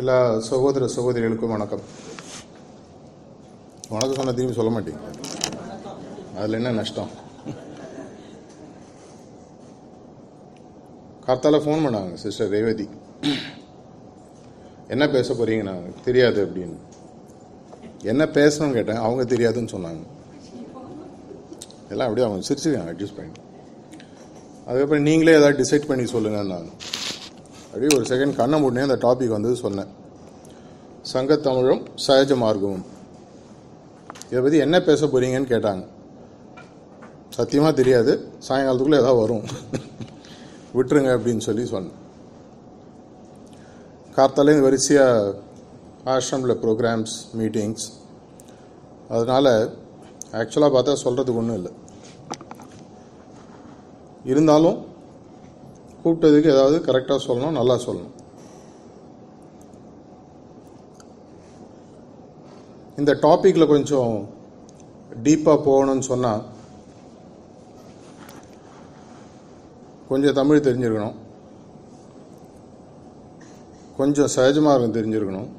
எல்லா சகோதர சகோதரிகளுக்கும் வணக்கம். வணக்கம் சொன்ன திரும்பி சொல்ல மாட்டீங்க அதில் என்ன நஷ்டம்? கார்த்தால ஃபோன் பண்ணாங்க சிஸ்டர் ரேவதி. என்ன பேச போறீங்க நாங்கள் தெரியாது அப்படின்னு. என்ன பேசணும்னு கேட்டேன் அவங்க தெரியாதுன்னு சொன்னாங்க. எல்லாம் அப்படியே அவங்க சிரிச்சுக்காங்க அட்ஜஸ்ட் பண்ணி அதுக்கப்புறம் நீங்களே ஏதாவது டிசைட் பண்ணி சொல்லுங்க நான் அப்படியே ஒரு செகண்ட் கண்ணை மூடனே அந்த டாபிக் வந்து சொன்னேன். சங்கத்தமிழும் சகஜ மார்க்கமும். இதை பற்றி என்ன பேச போகிறீங்கன்னு கேட்டாங்க. சத்தியமாக தெரியாது. சாயங்காலத்துக்குள்ளே ஏதாவது வரும். விட்டுருங்க அப்படின்னு சொல்லி சொன்னேன். கார்த்தாலேருந்து வரிசையாக ஆஷ்ரமில் ப்ரோக்ராம்ஸ் மீட்டிங்ஸ் அதனால் ஆக்சுவலாக பார்த்தா சொல்கிறதுக்கு ஒன்றும் இல்லை. இருந்தாலும் கூப்பிட்டதுக்கு ஏதாவது கரெக்டாக சொல்லணும் நல்லா சொல்லணும். இந்த டாப்பிக்கில் கொஞ்சம் டீப்பாக போகணும்னு சொன்னால் கொஞ்சம் தமிழ் தெரிஞ்சிருக்கணும். கொஞ்சம் சகஜமார்க்கம் தெரிஞ்சிருக்கணும்.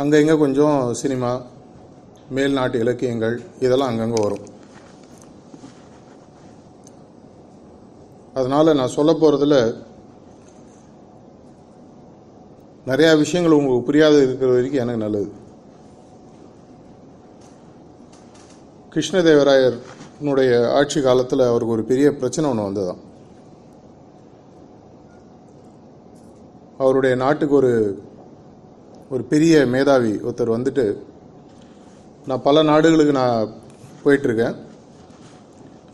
அங்கே இங்கே கொஞ்சம் சினிமா மேல்நாட்டு இலக்கியங்கள் இதெல்லாம் அங்கங்கே வரும். அதனால் நான் சொல்ல போகிறதுல நிறையா விஷயங்கள் உங்களுக்கு புரியாத இருக்கிற வரைக்கும் எனக்கு நல்லது. கிருஷ்ணதேவராயர்னுடைய ஆட்சி காலத்தில் அவருக்கு ஒரு பெரிய பிரச்சனை ஒன்று வந்ததான் அவருடைய நாட்டுக்கு ஒரு ஒரு பெரிய மேதாவி ஒருத்தர் வந்துட்டு நான் பல நாடுகளுக்கு நான் போயிட்டுருக்கேன்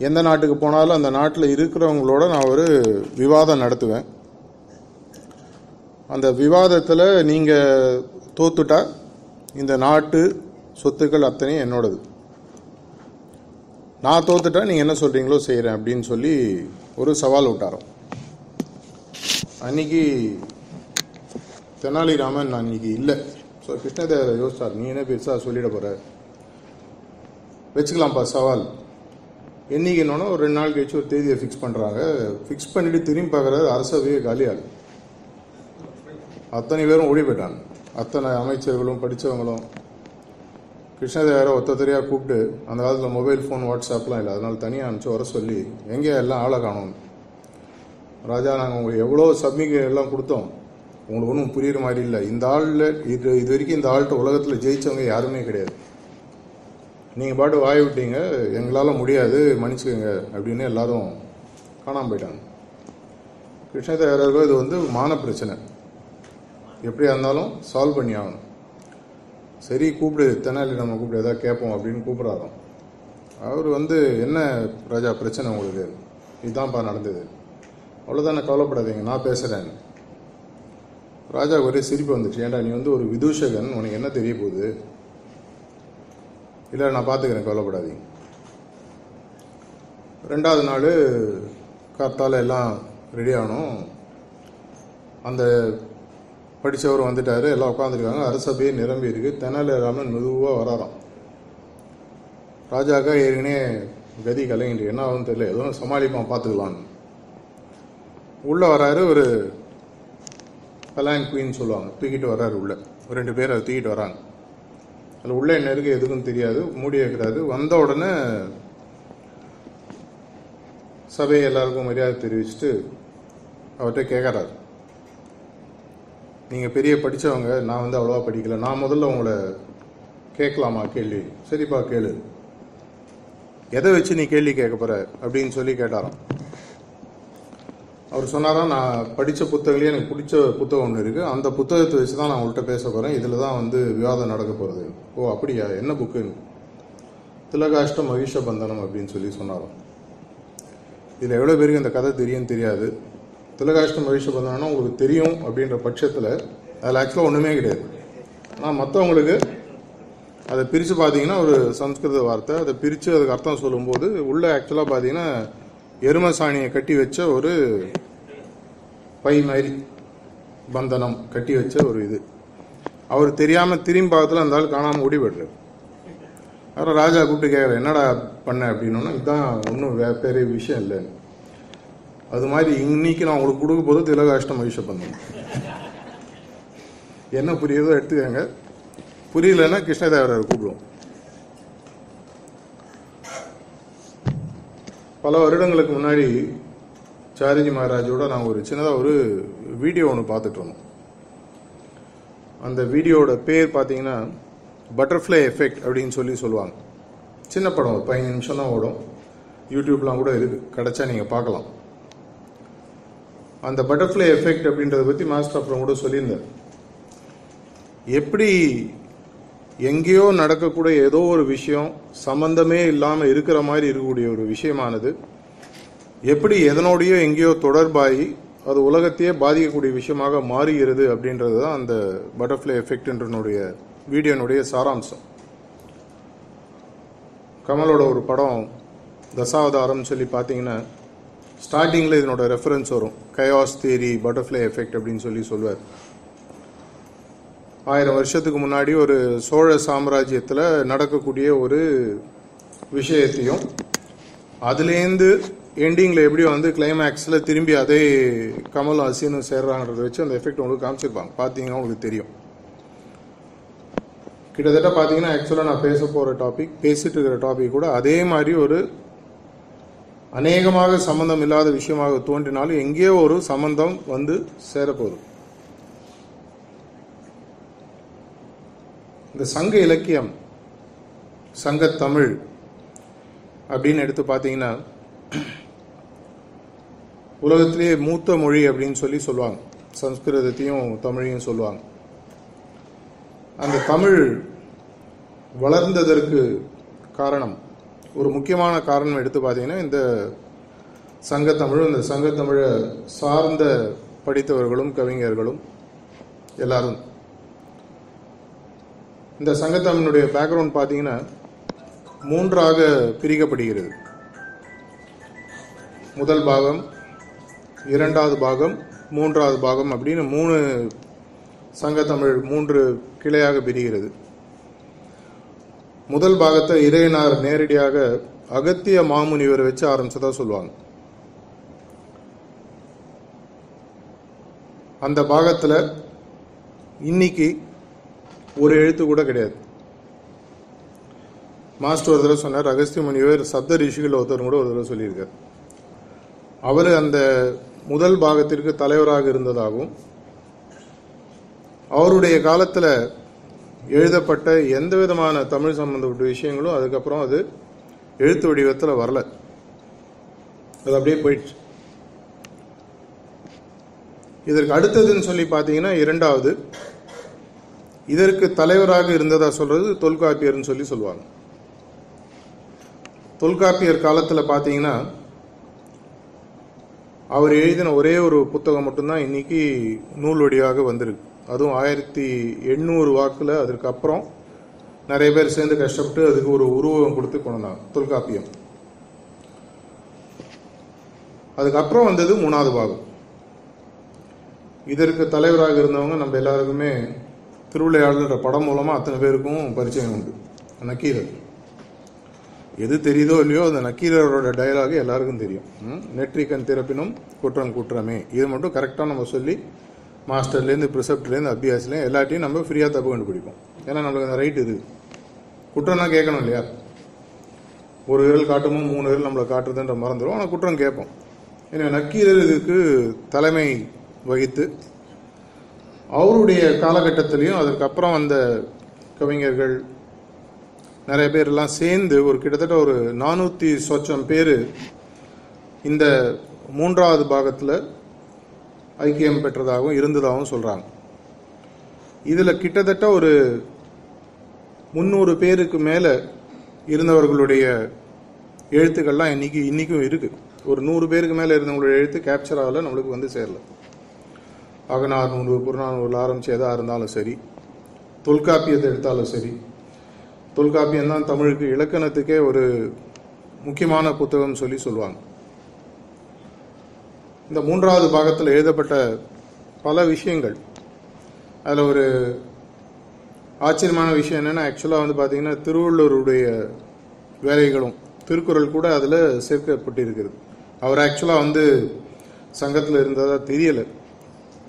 எந்த நாட்டுக்கு போனாலும் அந்த நாட்டில் இருக்கிறவங்களோட நான் ஒரு விவாதம் நடத்துவேன். அந்த விவாதத்தில் நீங்கள் தோத்துட்டா இந்த நாட்டு சொத்துக்கள் அத்தனையும் என்னோடது. நான் தோத்துட்டா நீங்கள் என்ன சொல்கிறீங்களோ செய்கிறேன் அப்படின்னு சொல்லி ஒரு சவால் விட்டாரோம் அன்னைக்கு தெனாலிராமன் நான் இன்னைக்கு இல்லை. ஸோ கிருஷ்ணதேவரை யோசிச்சார். நீ என்ன பெருசாக சொல்லிட போகிற வச்சுக்கலாம்ப்பா சவால். என்னைக்கு ஒரு ரெண்டு நாள் கழிச்சு ஒரு தேதியை ஃபிக்ஸ் பண்ணுறாங்க ஃபிக்ஸ் பண்ணிட்டு திரும்பி பார்க்குறது அரசவையே காலியாகும் அத்தனை பேரும் ஓடி போயிட்டாங்க. அத்தனை அமைச்சர்களும் படித்தவங்களும் கிருஷ்ணதேவரை ஒத்தத்தரையாக கூப்பிட்டு அந்த காலத்தில் மொபைல் ஃபோன் வாட்ஸ்அப்லாம் இல்லை. அதனால் தனியாக அனுப்பிச்சு வர சொல்லி எங்கே எல்லாம் ஆளை காணும்? ராஜா நாங்கள் உங்களுக்கு எவ்வளோ சப்மிக எல்லாம் கொடுத்தோம்? உங்களுக்கு ஒன்றும் புரியுற மாதிரி இல்லை. இந்த ஆளில் இது இது வரைக்கும் இந்த ஆள்கிட்ட உலகத்தில் ஜெயிச்சவங்க யாருமே கிடையாது. நீங்கள் பாட்டு வாய விட்டீங்க எங்களால் முடியாது மன்னிச்சுக்கோங்க அப்படின்னு எல்லாரும் காணாமல் போயிட்டாங்க. கிருஷ்ணதேவரர்கள் இது வந்து மான பிரச்சனை. எப்படியா இருந்தாலும் சால்வ் பண்ணி ஆகணும். சரி கூப்பிடு தெனாலி நம்ம கூப்பிடு ஏதாவது கேட்போம் அப்படின்னு கூப்பிட்றாரோ அவர் வந்து என்ன ராஜா பிரச்சனை உங்களுக்கு? இதுதான்ப்பா நடந்தது. அவ்வளோதானே கவலைப்படாதீங்க நான் பேசுகிறேன் ராஜா ஒரே சிரிப்பு வந்துச்சு. ஏன்டா நீ வந்து ஒரு விதூஷகன் உனக்கு என்ன தெரிய போகுது? இல்லை நான் பார்த்துக்கிறேன் கவலைப்படாதீங்க. ரெண்டாவது நாள் காத்தால் எல்லாம் ரெடி ஆகணும் அந்த படித்தவர் வந்துட்டார் எல்லாம் உட்காந்துருக்காங்க அரசபையே நிரம்பி இருக்கு. தெனாலிராமன் மெதுவாக வராராம். ராஜாக்கா ஏற்கனவே கதி கலைஞர் என்ன ஆகும்னு தெரியல. எதுவும் சமாளிப்பான் பார்த்துக்கலான்னு உள்ளே வராரு ஒரு பலாங் குயின் சொல்லுவாங்க. தூக்கிட்டு வர்றாரு உள்ளே. ஒரு ரெண்டு பேர் அதை தூக்கிட்டு வராங்க. அதில் உள்ள என்ன இருக்கு எதுக்கும் தெரியாது. மூடி வைக்கிறாரு. வந்த உடனே சபை எல்லாருக்கும் மரியாதை தெரிவிச்சுட்டு அவர்கிட்ட கேட்குறாரு நீங்கள் பெரிய படித்தவங்க நான் வந்து அவ்வளோவா படிக்கல. நான் முதல்ல உங்களை கேட்கலாமா கேள்வி? சரிப்பா கேளு. எதை வச்சு நீ கேள்வி கேட்க போகிற அப்படின்னு சொல்லி கேட்டாராம். அவர் சொன்னாராம் நான் படித்த புத்தகங்களே எனக்கு பிடிச்ச புத்தகம் ஒன்று இருக்குது அந்த புத்தகத்தை வச்சு தான் நான் உங்கள்கிட்ட பேச போகிறேன் இதில் தான் வந்து விவாதம் நடக்க போகிறது ஓ அப்படியா? என்ன புக்கு திலகாஷ்ட மகிஷ பந்தனம் அப்படின்னு சொல்லி சொன்னாராம். இதில் எவ்வளோ பேருக்கு இந்த கதை தெரியும் தெரியாது. திலகாஷ்ட மகிஷ பந்தனம்னா உங்களுக்கு தெரியும் அப்படின்ற பட்சத்தில் அதில் ஆக்சுவலாக ஒன்றுமே கிடையாது. ஆனால் மற்றவங்களுக்கு அதை பிரித்து பார்த்தீங்கன்னா ஒரு சம்ஸ்கிருத வார்த்தை அதை பிரித்து அதுக்கு அர்த்தம் சொல்லும்போது உள்ளே ஆக்சுவலாக பார்த்தீங்கன்னா எரும சாணியை கட்டி வச்ச ஒரு பை மாதிரி பந்தனம் கட்டி வச்ச ஒரு இது. அவர் தெரியாமல் திரும்பி பார்த்துல அந்த ஆள் காணாமல் ஓடி அப்புறம் ராஜா கூப்பிட்டு கேட்குற என்னடா பண்ண? அப்படின்னா இதுதான் ஒன்றும் வே பெரிய விஷயம் இல்லை. அது மாதிரி இன்னைக்கு நான் உங்களுக்கு கொடுக்க போது திலகாஷ்டம் மகிஷ பண்ணேன் என்ன புரியுதோ எடுத்துக்கங்க. புரியலன்னா கிருஷ்ணதேவராயர் கூப்பிடுவோம். பல வருடங்களுக்கு முன்னாடி சாரிஜி மகாராஜோட நான் ஒரு சின்னதாக ஒரு வீடியோ ஒன்று பார்த்துட்டு இருந்தோம் அந்த வீடியோட பேர் பார்த்தீங்கன்னா பட்டர்ஃப்ளை எஃபெக்ட் அப்படின்னு சொல்லி சொல்லுவாங்க. சின்ன படம் ஒரு பதினஞ்சு நிமிஷம் தான் ஓடும். யூடியூப்லாம் கூட இருக்குது கிடைச்சா நீங்கள் பார்க்கலாம். அந்த பட்டர்ஃப்ளை எஃபெக்ட் அப்படின்றத பற்றி மாஸ்டர் அப்புறம் கூட சொல்லியிருந்தார். எப்படி எங்கேயோ நடக்கக்கூடிய ஏதோ ஒரு விஷயம் சம்பந்தமே இல்லாமல் இருக்கிற மாதிரி இருக்கக்கூடிய ஒரு விஷயமானது. எப்படி எதனோடையோ எங்கேயோ தொடர்பாகி அது உலகத்தையே பாதிக்கக்கூடிய விஷயமாக மாறுகிறது அப்படின்றது தான் அந்த பட்டர்ஃப்ளை எஃபெக்ட்ன்றனுடைய வீடியோனுடைய சாராம்சம். கமலோட ஒரு படம் தசாவதாரம் சொல்லி பார்த்தீங்கன்னா ஸ்டார்டிங்கில் இதனோட ரெஃபரன்ஸ் வரும். கயாஸ் தியரி பட்டர்ஃப்ளை எஃபெக்ட் அப்படின்னு சொல்லி சொல்லுவார் ஆயிரம் வருஷத்துக்கு முன்னாடி ஒரு சோழ சாம்ராஜ்யத்தில் நடக்கக்கூடிய ஒரு விஷயத்தையும் அதுலேருந்து எண்டிங்கில் எப்படி வந்து கிளைமேக்ஸில் திரும்பி அதே கமல் அசீனும் சேர்றாங்கிறத வச்சு அந்த எஃபெக்ட் உங்களுக்கு காமிச்சிருப்பாங்க. பார்த்தீங்கன்னா உங்களுக்கு தெரியும். கிட்டத்தட்ட பார்த்தீங்கன்னா ஆக்சுவலாக நான் பேச போகிற டாபிக் பேசிட்டு இருக்கிற டாபிக் கூட அதே மாதிரி ஒரு அநேகமாக சம்மந்தம் இல்லாத விஷயமாக தோன்றினாலும் எங்கேயோ ஒரு சம்மந்தம் வந்து சேரப்போகுது. இந்த சங்க இலக்கியம் சங்கத்தமிழ் அப்படின்னு எடுத்து பார்த்தீங்கன்னா உலகத்திலேயே மூத்த மொழி அப்படின்னு சொல்லி சொல்லுவாங்க. சம்ஸ்கிருதத்தையும் தமிழையும் சொல்லுவாங்க. அந்த தமிழ் வளர்ந்ததற்கு காரணம் ஒரு முக்கியமான காரணம் எடுத்து பார்த்தீங்கன்னா இந்த சங்கத்தமிழும் இந்த சங்கத்தமிழை சார்ந்த படித்தவர்களும் கவிஞர்களும் எல்லாரும் இந்த சங்கத்தமிழனுடைய பேக்ரவுண்ட் பார்த்தீங்கன்னா மூன்றாக பிரிக்கப்படுகிறது. முதல் பாகம் இரண்டாவது பாகம் மூன்றாவது பாகம் அப்படின்னு மூணு சங்கத்தமிழ் மூன்று கிளையாக பிரிகிறது. முதல் பாகத்தை இறையனார் நேரடியாக அகத்திய மாமுனிவர் வச்சு ஆரம்பிச்சதா சொல்லுவாங்க. அந்த பாகத்தில் இன்னைக்கு ஒரு எழுத்து கூட கிடையாது. மாஸ்டர் ஒரு தடவை சொன்னார் அகஸ்திய முனிவர் சப்த ரிஷிகள் ஒருத்தர் கூட ஒரு தடவை சொல்லியிருக்கார். அவர் அந்த முதல் பாகத்திற்கு தலைவராக இருந்ததாகவும் அவருடைய காலத்தில் எழுதப்பட்ட எந்த விதமான தமிழ் சம்பந்தப்பட்ட விஷயங்களும் அதுக்கப்புறம் அது எழுத்து வடிவத்தில் வரல. அது அப்படியே போயிடுச்சு. இதற்கு அடுத்ததுன்னு சொல்லி பார்த்தீங்கன்னா இரண்டாவது இதற்கு தலைவராக இருந்ததா சொல்றது தொல்காப்பியர்னு சொல்லி சொல்லுவாங்க. தொல்காப்பியர் காலத்தில் பார்த்தீங்கன்னா அவர் எழுதின ஒரே ஒரு புத்தகம் மட்டும்தான் இன்னைக்கு நூல் வழியாக வந்திருக்கு. அதுவும் ஆயிரத்தி எண்ணூறு வாக்கில் அதற்கு அப்புறம் நிறைய பேர் சேர்ந்து கஷ்டப்பட்டு அதுக்கு ஒரு உருவகம் கொடுத்து கொண்டாங்க தொல்காப்பியம். அதுக்கப்புறம் வந்தது மூணாவது பாகம். இதற்கு தலைவராக இருந்தவங்க நம்ம எல்லாருக்குமே திருவிளையாடல்ன்ற படம் மூலமாக அத்தனை பேருக்கும் பரிச்சயம் உண்டு. நக்கீரர். எது தெரியுதோ இல்லையோ அந்த நக்கீரரோட டயலாக் எல்லாருக்கும் தெரியும். ம்? நெற்றிக்கண் திறப்பினும் குற்றம் குற்றமே. இது மட்டும் கரெக்டாக நம்ம சொல்லி மாஸ்டர்லேருந்து ப்ரிசப்ட்லேருந்து அபியாஸ்லேயும் எல்லாத்தையும் நம்ம ஃப்ரீயாக தப்பு கண்டுபிடிப்போம். ஏன்னா நம்மளுக்கு அந்த ரைட் இது. குற்றம்னா கேட்கணும் இல்லையா? ஒரு விரல் காட்டுமோ மூணு விரல் நம்மளை காட்டுறதுன்ற மறந்துடும் ஆனால் குற்றம் கேட்போம். எனவே நக்கீரர் இதுக்கு தலைமை வகித்து அவருடைய காலகட்டத்திலையும் அதுக்கப்புறம் வந்த கவிஞர்கள் நிறைய பேர் எல்லாம் சேர்ந்து ஒரு கிட்டத்தட்ட ஒரு நானூற்றி சொச்சம் பேர் இந்த மூன்றாவது பாகத்தில் ஐக்கியம் பெற்றதாகவும் இருந்ததாகவும் சொல்கிறாங்க இதில் கிட்டத்தட்ட ஒரு முந்நூறு பேருக்கு மேலே இருந்தவர்களுடைய எழுத்துக்கள்லாம் இன்னைக்கு இன்றைக்கும் இருக்குது ஒரு நூறு பேருக்கு மேலே இருந்தவங்களுடைய எழுத்து கேப்சர் ஆகல நம்மளுக்கு வந்து சேரல. அகநானூறு புறநானூறுல ஆரம்பிச்சு எதாக இருந்தாலும் சரி தொல்காப்பியத்தை எடுத்தாலும் சரி தொல்காப்பியம் தான் தமிழுக்கு இலக்கணத்துக்கே ஒரு முக்கியமான புத்தகம் சொல்லி சொல்லுவாங்க. இந்த மூன்றாவது பாகத்தில் எழுதப்பட்ட பல விஷயங்கள். அதில் ஒரு ஆச்சரியமான விஷயம் என்னென்னா ஆக்சுவலாக வந்து பார்த்தீங்கன்னா திருவள்ளுவருடைய வேலைகளும் திருக்குறள் கூட அதில் சேர்க்கப்பட்டிருக்கிறது. அவர் ஆக்சுவலாக வந்து சங்கத்தில் இருந்ததாக தெரியலை.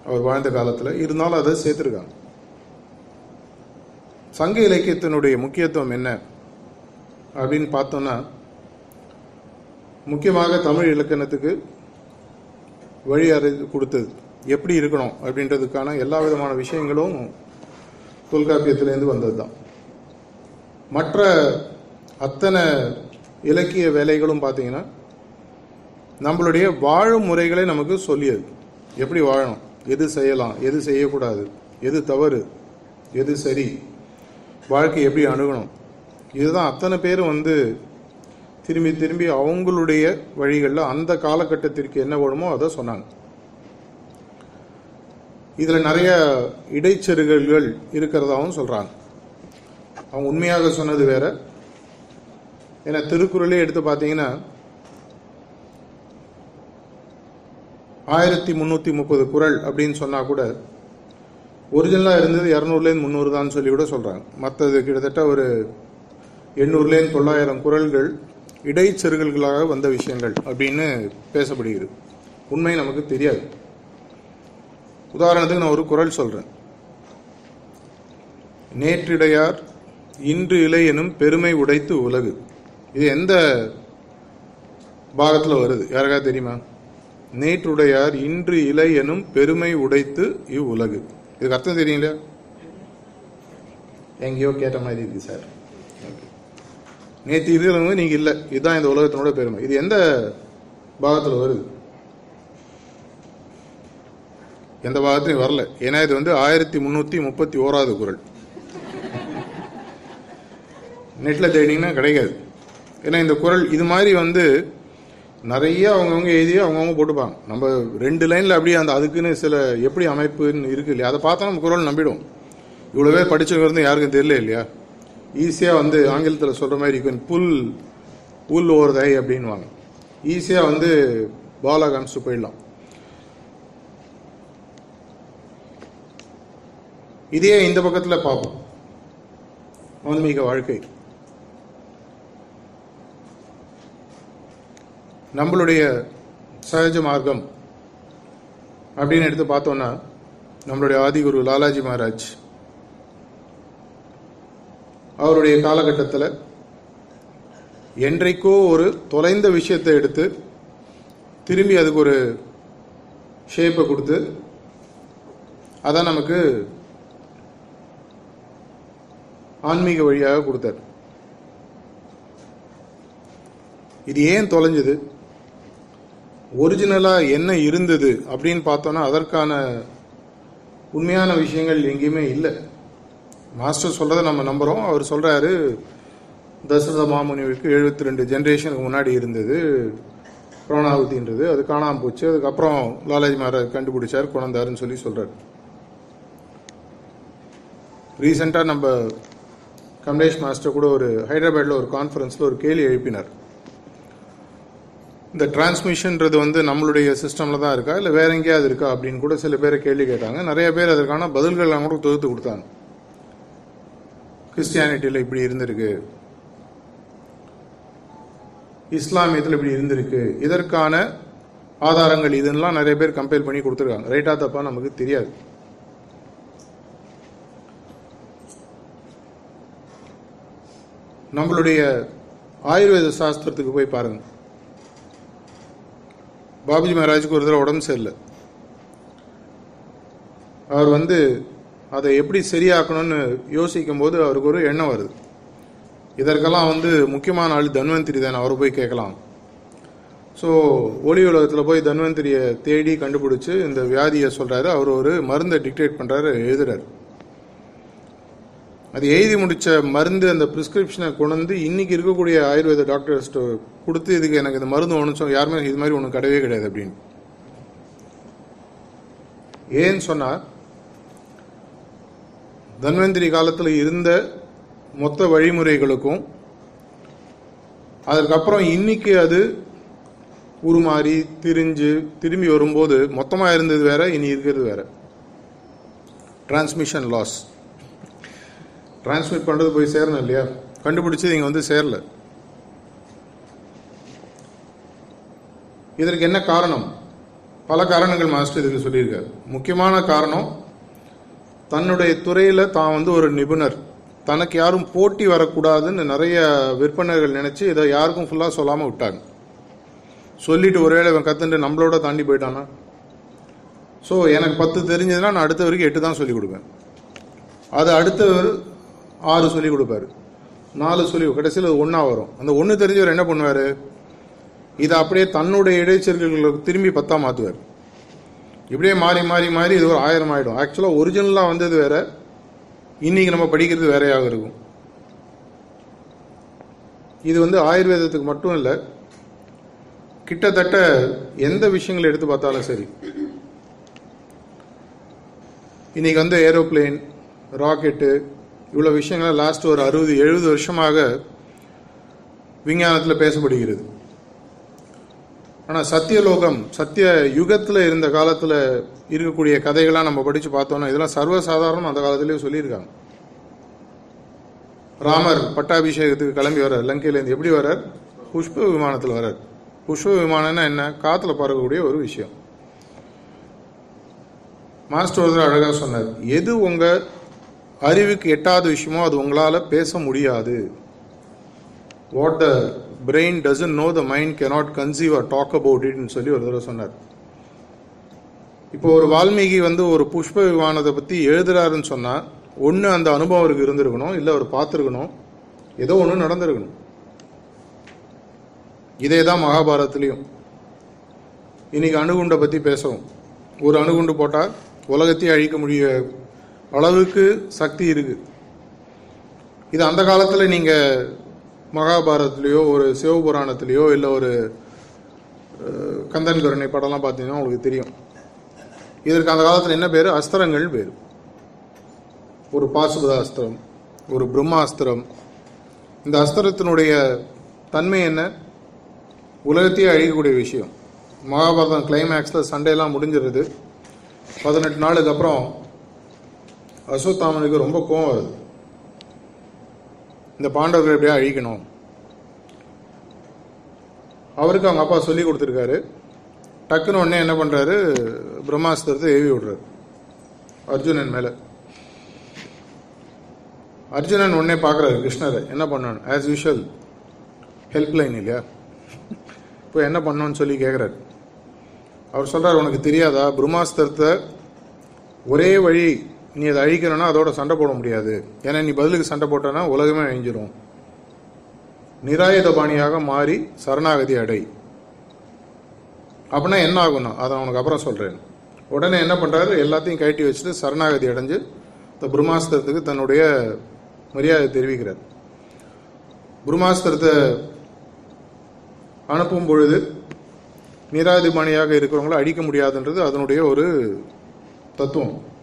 அவர் வாழ்ந்த காலத்தில் இருந்தாலும் அதை சேர்த்துருக்காங்க. சங்க இலக்கியத்தினுடைய முக்கியத்துவம் என்ன அப்படின்னு பார்த்தோம்னா முக்கியமாக தமிழ் இலக்கணத்துக்கு வழி அறி கொடுத்தது. எப்படி இருக்கணும் அப்படின்றதுக்கான எல்லா விதமான விஷயங்களும் தொல்காப்பியத்திலேருந்து வந்தது தான் மற்ற அத்தனை இலக்கிய வேலைகளும் பார்த்தீங்கன்னா நம்மளுடைய வாழும் முறைகளை நமக்கு சொல்லியது. எப்படி வாழணும்? எது செய்யலாம் எது செய்யக்கூடாது எது தவறு எது சரி வாழ்க்கை எப்படி அணுகணும்? இதுதான் அத்தனை பேரும் வந்து திரும்பி திரும்பி அவங்களுடைய வழிகளில் அந்த காலகட்டத்திற்கு என்ன வேணுமோ அதை சொன்னாங்க. இதில் நிறைய இடைச்செருகல்கள் இருக்கிறதாகவும் சொல்கிறாங்க அவங்க உண்மையாக சொன்னது வேற. ஏன்னா திருக்குறளே எடுத்து பார்த்தீங்கன்னா ஆயிரத்தி முந்நூற்றி முப்பது குறள் அப்படின்னு சொன்னால் கூட ஒரிஜினலாக இருந்தது இரநூறுலேருந்து முந்நூறு தான் சொல்லி கூட சொல்கிறாங்க மற்றது கிட்டத்தட்ட ஒரு எண்ணூறுலேருந்து தொள்ளாயிரம் குறள்கள் இடைச்செருகல்களாக வந்த விஷயங்கள் அப்படின்னு பேசப்படுகிறது. உண்மை நமக்கு தெரியாது. உதாரணத்துக்கு நான் ஒரு குறள் சொல்கிறேன் நேற்றிடையார் இன்று இலை எனும் பெருமை உடைத்து உலகு. இது எந்த பாகத்தில் வருது? யாருக்காவது தெரியுமா? நேற்றுடையார் இன்று இலை எனும் பெருமை உடைத்து இவ்வுலகு. இதுக்கு அர்த்தம் தெரியுங்களா? எங்கேயோ கேட்ட மாதிரி இருக்கு சார். நேற்று இருக்கிறவங்க நீங்க இல்லை. இதுதான் இந்த உலகத்தினோட பெருமை. இது எந்த பாகத்தில் வருது? எந்த பாகத்திலையும் வரல. ஏன்னா இது வந்து ஆயிரத்தி முந்நூற்றி முப்பத்தி ஓராவது குரல். நெட்டில் தேடிங்கன்னா கிடைக்காது. ஏன்னா இந்த குரல் இது மாதிரி வந்து நிறைய அவங்கவுங்க எழுதி அவங்கவுங்க போட்டுப்பாங்க. நம்ம ரெண்டு லைனில் அப்படியே அந்த அதுக்குன்னு சில எப்படி அமைப்புன்னு இருக்கு இல்லையா? அதை பார்த்தா நம்ம குரல் நம்பிடும் இவ்வளோ பேர் படிச்சவங்க யாருக்கும் தெரியல இல்லையா? ஈஸியாக வந்து ஆங்கிலத்தில் சொல்கிற மாதிரி யூ புல் புல் ஓவர் தை அப்படின்வாங்க ஈஸியாக வந்து பாலா காமிச்சு போயிடலாம். இதே இந்த பக்கத்தில் பார்ப்போம். ஆன்மீக வாழ்க்கை. நம்மளுடைய சகஜ மார்க்கம் அப்படின்னு எடுத்து பார்த்தோம்னா நம்மளுடைய ஆதிகுரு லாலாஜி மகாராஜ் அவருடைய காலகட்டத்தில் என்றைக்கோ ஒரு தொலைந்த விஷயத்தை எடுத்து திரும்பி அதுக்கு ஒரு ஷேப்பை கொடுத்து அதான் நமக்கு ஆன்மீக வழியாக கொடுத்தார். இது ஏன் தொலைஞ்சது? ஒரிஜினலாக என்ன இருந்தது அப்படின்னு பார்த்தோன்னா அதற்கான உண்மையான விஷயங்கள் எங்கேயுமே இல்லை. மாஸ்டர் சொல்கிறத நம்ம நம்புகிறோம் அவர் சொல்கிறாரு தசரத மாமுனிவுக்கு எழுபத்தி ரெண்டு ஜென்ரேஷனுக்கு முன்னாடி இருந்தது பிரணாகுதின்றது அது காணாமல் போச்சு. அதுக்கப்புறம் லாலாஜி மகாராஜ் கண்டுபிடிச்சார் குழந்தாருன்னு சொல்லி சொல்கிறார் ரீசெண்டாக நம்ம கமலேஷ் மாஸ்டர் கூட ஒரு ஹைதராபாத்தில் ஒரு கான்ஃபரன்ஸில் ஒரு கேள்வி எழுப்பினார். இந்த டிரான்ஸ்மிஷன்ன்றது வந்து நம்மளுடைய சிஸ்டமில் தான் இருக்கா? இல்லை வேற எங்கேயாவது இருக்கா? அப்படின்னு கூட சில பேரை கேள்வி கேட்டாங்க. நிறைய பேர் அதற்கான பதில்கள்லாம் கூட தொகுத்து கொடுத்தாங்க. கிறிஸ்டியானிட்டியில் இப்படி இருந்திருக்கு. இஸ்லாமியத்தில் இப்படி இருந்திருக்கு. இதற்கான ஆதாரங்கள் இதெல்லாம் நிறைய பேர் கம்பேர் பண்ணி கொடுத்துருக்காங்க. ரைட்டா தப்பா நமக்கு தெரியாது. நம்மளுடைய ஆயுர்வேத சாஸ்திரத்துக்கு போய் பாருங்கள் பாபுஜி மகாராஜுக்கு ஒரு தடவை உடம்பு சரியில்லை. அவர் வந்து அதை எப்படி சரியாக்கணும்னு யோசிக்கும் போது அவருக்கு ஒரு எண்ணம் வருது. இதற்கெல்லாம் வந்து முக்கியமான ஆள் தன்வந்திரி தானே அவரை போய் கேட்கலாம். ஸோ ஒளி உலகத்தில் போய் தன்வந்திரியை தேடி கண்டுபிடிச்சு இந்த வியாதியை சொல்கிறாரு அவர் ஒரு மருந்தை டிக்டேட் பண்ணுறாரு எழுதுறாரு. அது எழுதி முடிச்ச மருந்து அந்த ப்ரிஸ்கிரிப்ஷனை கொண்டு வந்து இன்னைக்கு இருக்கக்கூடிய ஆயுர்வேத டாக்டர்ஸ்ட்டு கொடுத்து இதுக்கு எனக்கு இந்த மருந்து ஒன்று யாருமே இது மாதிரி ஒன்று கிடையவே கிடையாது அப்படின்னு. ஏன்னு சொன்னால் தன்வந்திரி காலத்தில் இருந்த மொத்த வழிமுறைகளுக்கும் அதற்கப்புறம் இன்னைக்கு அது உருமாறி திரிஞ்சு திரும்பி வரும்போது மொத்தமாக இருந்தது வேற இனி இருக்கிறது வேற. டிரான்ஸ்மிஷன் லாஸ் டிரான்ஸ்மிட் பண்ணுறது போய் சேரணும் இல்லையா? கண்டுபிடிச்சி நீங்கள் வந்து சேரல. இதற்கு என்ன காரணம்? பல காரணங்கள் மாஸ்டர் இதுக்கு சொல்லியிருக்காரு. முக்கியமான காரணம் தன்னுடைய துறையில் தான் வந்து ஒரு நிபுணர். தனக்கு யாரும் போட்டி வரக்கூடாதுன்னு நிறைய விற்பனர்கள் நினச்சி இதை யாருக்கும் ஃபுல்லாக சொல்லாமல் விட்டாங்க. சொல்லிட்டு ஒருவேளை இவன் கத்துட்டு நம்மளோட தாண்டி போயிட்டானா? ஸோ எனக்கு பத்து தெரிஞ்சதுன்னா நான் அடுத்த வரைக்கும் எட்டு தான் சொல்லிக் கொடுப்பேன். அது அடுத்தவர் ஆறு சொல்லி கொடுப்பாரு. நாலு சொல்லி கடைசியில் ஒன்றா வரும். அந்த ஒன்று தெரிஞ்சவர் என்ன பண்ணுவார்? இதை அப்படியே தன்னுடைய இடைச்செருகளுக்கு திரும்பி பத்தா மாற்றுவார் இப்படியே மாறி மாறி மாறி இது ஒரு ஆயிரம் ஆயிடும். ஆக்சுவலாக ஒரிஜினலாக வந்தது வேற. இன்னைக்கு நம்ம படிக்கிறது வேறையாக இருக்கும். இது வந்து ஆயுர்வேதத்துக்கு மட்டும் இல்லை. கிட்டத்தட்ட எந்த விஷயங்களை எடுத்து பார்த்தாலும் சரி. இன்னைக்கு வந்து ஏரோப்ளேன் ராக்கெட்டு இவ்வளோ விஷயங்கள் லாஸ்ட் ஒரு அறுபது எழுபது வருஷமாக விஞ்ஞானத்தில் பேசப்படுகிறது. ஆனால் சத்தியலோகம் சத்திய யுகத்தில் இருந்த காலத்தில் இருக்கக்கூடிய கதைகள்லாம் நம்ம படித்து பார்த்தோம்னா இதெல்லாம் சர்வசாதாரணம் அந்த காலத்திலேயே சொல்லியிருக்காங்க. ராமர் பட்டாபிஷேகத்துக்கு கிளம்பி வர்றார். லங்கையிலேருந்து எப்படி வர்றார்? புஷ்ப விமானத்தில் வர்றார். புஷ்ப விமானம்னா என்ன? காற்றுல பறக்கக்கூடிய ஒரு விஷயம். மாஸ்டர் ஒருத்தர் அழகாக சொன்னார் எது உங்கள் அறிவுக்கு எட்டாத விஷயமோ அது உங்களால் பேச முடியாது. What the brain doesn't know the mind cannot conceive or talk about இட்னு சொல்லி ஒரு தடவை சொன்னார். இப்போ ஒரு வால்மீகி வந்து ஒரு புஷ்ப விமானத்தை பற்றி எழுதுறாருன்னு சொன்னால் ஒன்று அந்த அனுபவம் அவருக்கு இருந்திருக்கணும் இல்லை அவர் பார்த்துருக்கணும் ஏதோ ஒன்று நடந்திருக்கணும். இதே தான் மகாபாரதத்துலேயும். இன்னைக்கு அணுகுண்டை பற்றி பேசவும். ஒரு அணுகுண்டு போட்டால் உலகத்தையே அழிக்க முடிய அளவுக்கு சக்தி இருக்கு. இது அந்த காலத்தில் நீங்கள் மகாபாரதத்துலேயோ ஒரு சிவபுராணத்திலேயோ இல்லை ஒரு கந்தன் கருணை படம்லாம் பார்த்தீங்கன்னா உங்களுக்கு தெரியும். இதற்கு அந்த காலத்தில் என்ன பேர்? அஸ்திரங்கள் பேர். ஒரு பாசுபத அஸ்திரம் ஒரு பிரம்மாஸ்திரம். இந்த அஸ்திரத்தினுடைய தன்மை என்ன? உலகத்தையே அழிக்கக்கூடிய விஷயம். மகாபாரதம் கிளைமேக்ஸில் சண்டையெல்லாம் முடிஞ்சிருது பதினெட்டு நாளுக்கு அப்புறம் அஸ்வத்தாமனுக்கு ரொம்ப கோவம் வருது. இந்த பாண்டவர்கள் எப்படியா அழிக்கணும்? அவருக்கு அவங்க அப்பா சொல்லி கொடுத்துருக்காரு. டக்குன்னு உடனே என்ன பண்ணுறாரு பிரம்மாஸ்திரத்தை ஏவி விடுறாரு. அர்ஜுனன் மேலே. அர்ஜுனன் உடனே பார்க்குறாரு கிருஷ்ணரை. என்ன பண்ணணும்? ஆஸ் யூஷுவல் ஹெல்ப்லைன் இல்லையா? இப்போ என்ன பண்ணணும்னு சொல்லி கேட்குறாரு அவர் சொல்கிறார் உனக்கு தெரியாதா? பிரம்மாஸ்திரத்தை ஒரே வழி நீ அதை அழிக்கணும்னா அதோட சண்டை போட முடியாது. ஏன்னா நீ பதிலுக்கு சண்டை போட்டனா உலகமே அழிஞ்சிரும். நிராயுதபாணியாக மாறி சரணாகதி அடை. அப்படின்னா என்ன ஆகும்னா அதை நான் உனக்கு அப்புறம் சொல்றேன். உடனே என்ன பண்றாரு? எல்லாத்தையும் கழட்டி வச்சுட்டு சரணாகதி அடைஞ்சு இந்த பிரம்மாஸ்திரத்துக்கு தன்னுடைய மரியாதை தெரிவிக்கிறார். பிரம்மாஸ்திரத்தை அனுப்பும் பொழுது நிராயுதபாணியாக இருக்கிறவங்கள அழிக்க முடியாதுன்றது அதனுடைய ஒரு தத்துவம்.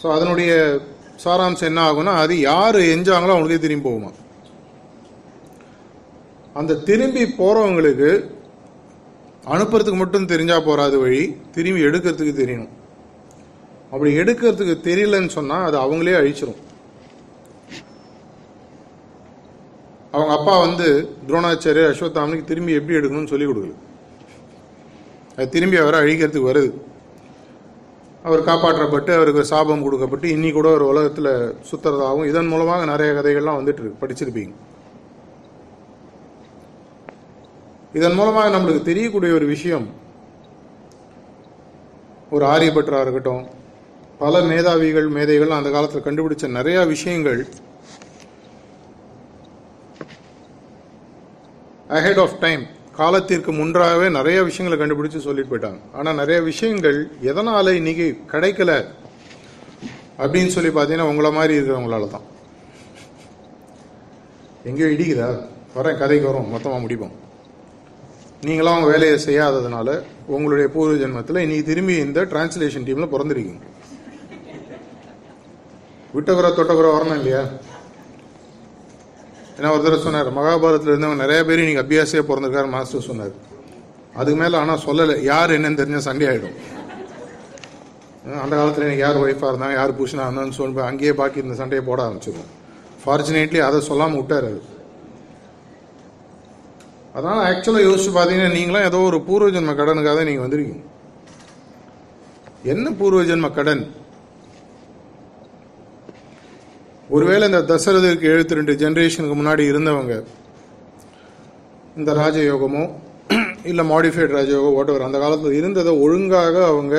ஸோ அதனுடைய சாராம்சம் என்ன ஆகும்னா அது யார் எஞ்சாங்களோ அவங்களுக்கே திரும்பி போகுமா? அந்த திரும்பி போகிறவங்களுக்கு அனுப்புறதுக்கு மட்டும் தெரிஞ்சா போகாத வழி திரும்பி எடுக்கிறதுக்கு தெரியணும். அப்படி எடுக்கிறதுக்கு தெரியலன்னு சொன்னால் அது அவங்களே அழிச்சிடும் அவங்க அப்பா வந்து துரோணாச்சாரியர் அஸ்வத்தாமனுக்கு திரும்பி எப்படி எடுக்கணும்னு சொல்லி கொடுக்கல. அது திரும்பி அவரை அழிக்கிறதுக்கு வருது. அவர் காப்பாற்றப்பட்டு அவருக்கு சாபம் கொடுக்கப்பட்டு இன்னி கூட ஒரு உலகத்தில் சுத்துறதாகவும் இதன் மூலமாக நிறைய கதைகள்லாம் வந்துட்டு இருக்கு படிச்சிருப்பீங்க. இதன் மூலமாக நம்மளுக்கு தெரியக்கூடிய ஒரு விஷயம் ஒரு ஆரியபட்டராக இருக்கட்டும் பல மேதாவிகள் மேதைகள் அந்த காலத்தில் கண்டுபிடிச்ச நிறைய விஷயங்கள் அஹெட் ஆஃப் டைம் காலத்திற்கு முன்றாகவே நிறைய விஷயங்களை கண்டுபிடிச்சு சொல்லிட்டு போயிட்டாங்க. ஆனால் நிறைய விஷயங்கள் எதனால் இன்னைக்கு கிடைக்கல அப்படின்னு சொல்லி பார்த்தீங்கன்னா உங்களை மாதிரி இருக்கிறவங்களால தான். எங்கேயோ இடிக்குதா? வரேன் கதைக்கு வரும் மொத்தமாக முடிப்போம். நீங்களாம் அவங்க வேலையை செய்யாததுனால உங்களுடைய பூர்வ ஜென்மத்தில் இன்னைக்கு திரும்பி இந்த டிரான்ஸ்லேஷன் டீமில் பிறந்திருக்கீங்க. விட்டகுற தொட்டகுற வரணும் இல்லையா? ஏன்னா ஒரு தடவை சொன்னார் மகாபாரதத்தில் இருந்தவங்க நிறைய பேர் நீங்கள் அபியாசியாக பிறந்திருக்காரு மாஸ்டர் சொன்னார். அதுக்கு மேலே ஆனால் சொல்லலை யார் என்னன்னு தெரிஞ்ச சண்டை ஆகிடும் அந்த காலத்தில் எனக்கு யார் ஒய்ஃபாக இருந்தாங்க யார் புருஷனாக இருந்தான்னு சொல்லி அங்கேயே பாக்கி இந்த சண்டையை போட ஆரம்பிச்சிடும் ஃபார்ச்சுனேட்லி அதை சொல்லாமல் விட்டார் அது அதனால் ஆக்சுவலாக யோசிச்சு பார்த்தீங்கன்னா நீங்களாம் ஏதோ ஒரு பூர்வ ஜென்ம கடனுக்காக தான் நீங்கள் வந்திருக்கீங்க. என்ன பூர்வ ஜென்ம கடன்? ஒருவேளை இந்த தசரதற்கு எழுபத்தி ரெண்டு ஜென்ரேஷனுக்கு முன்னாடி இருந்தவங்க இந்த ராஜயோகமோ இல்லை மாடிஃபைட் ராஜயோகம் ஓட்டவர் அந்த காலத்தில் இருந்ததை ஒழுங்காக அவங்க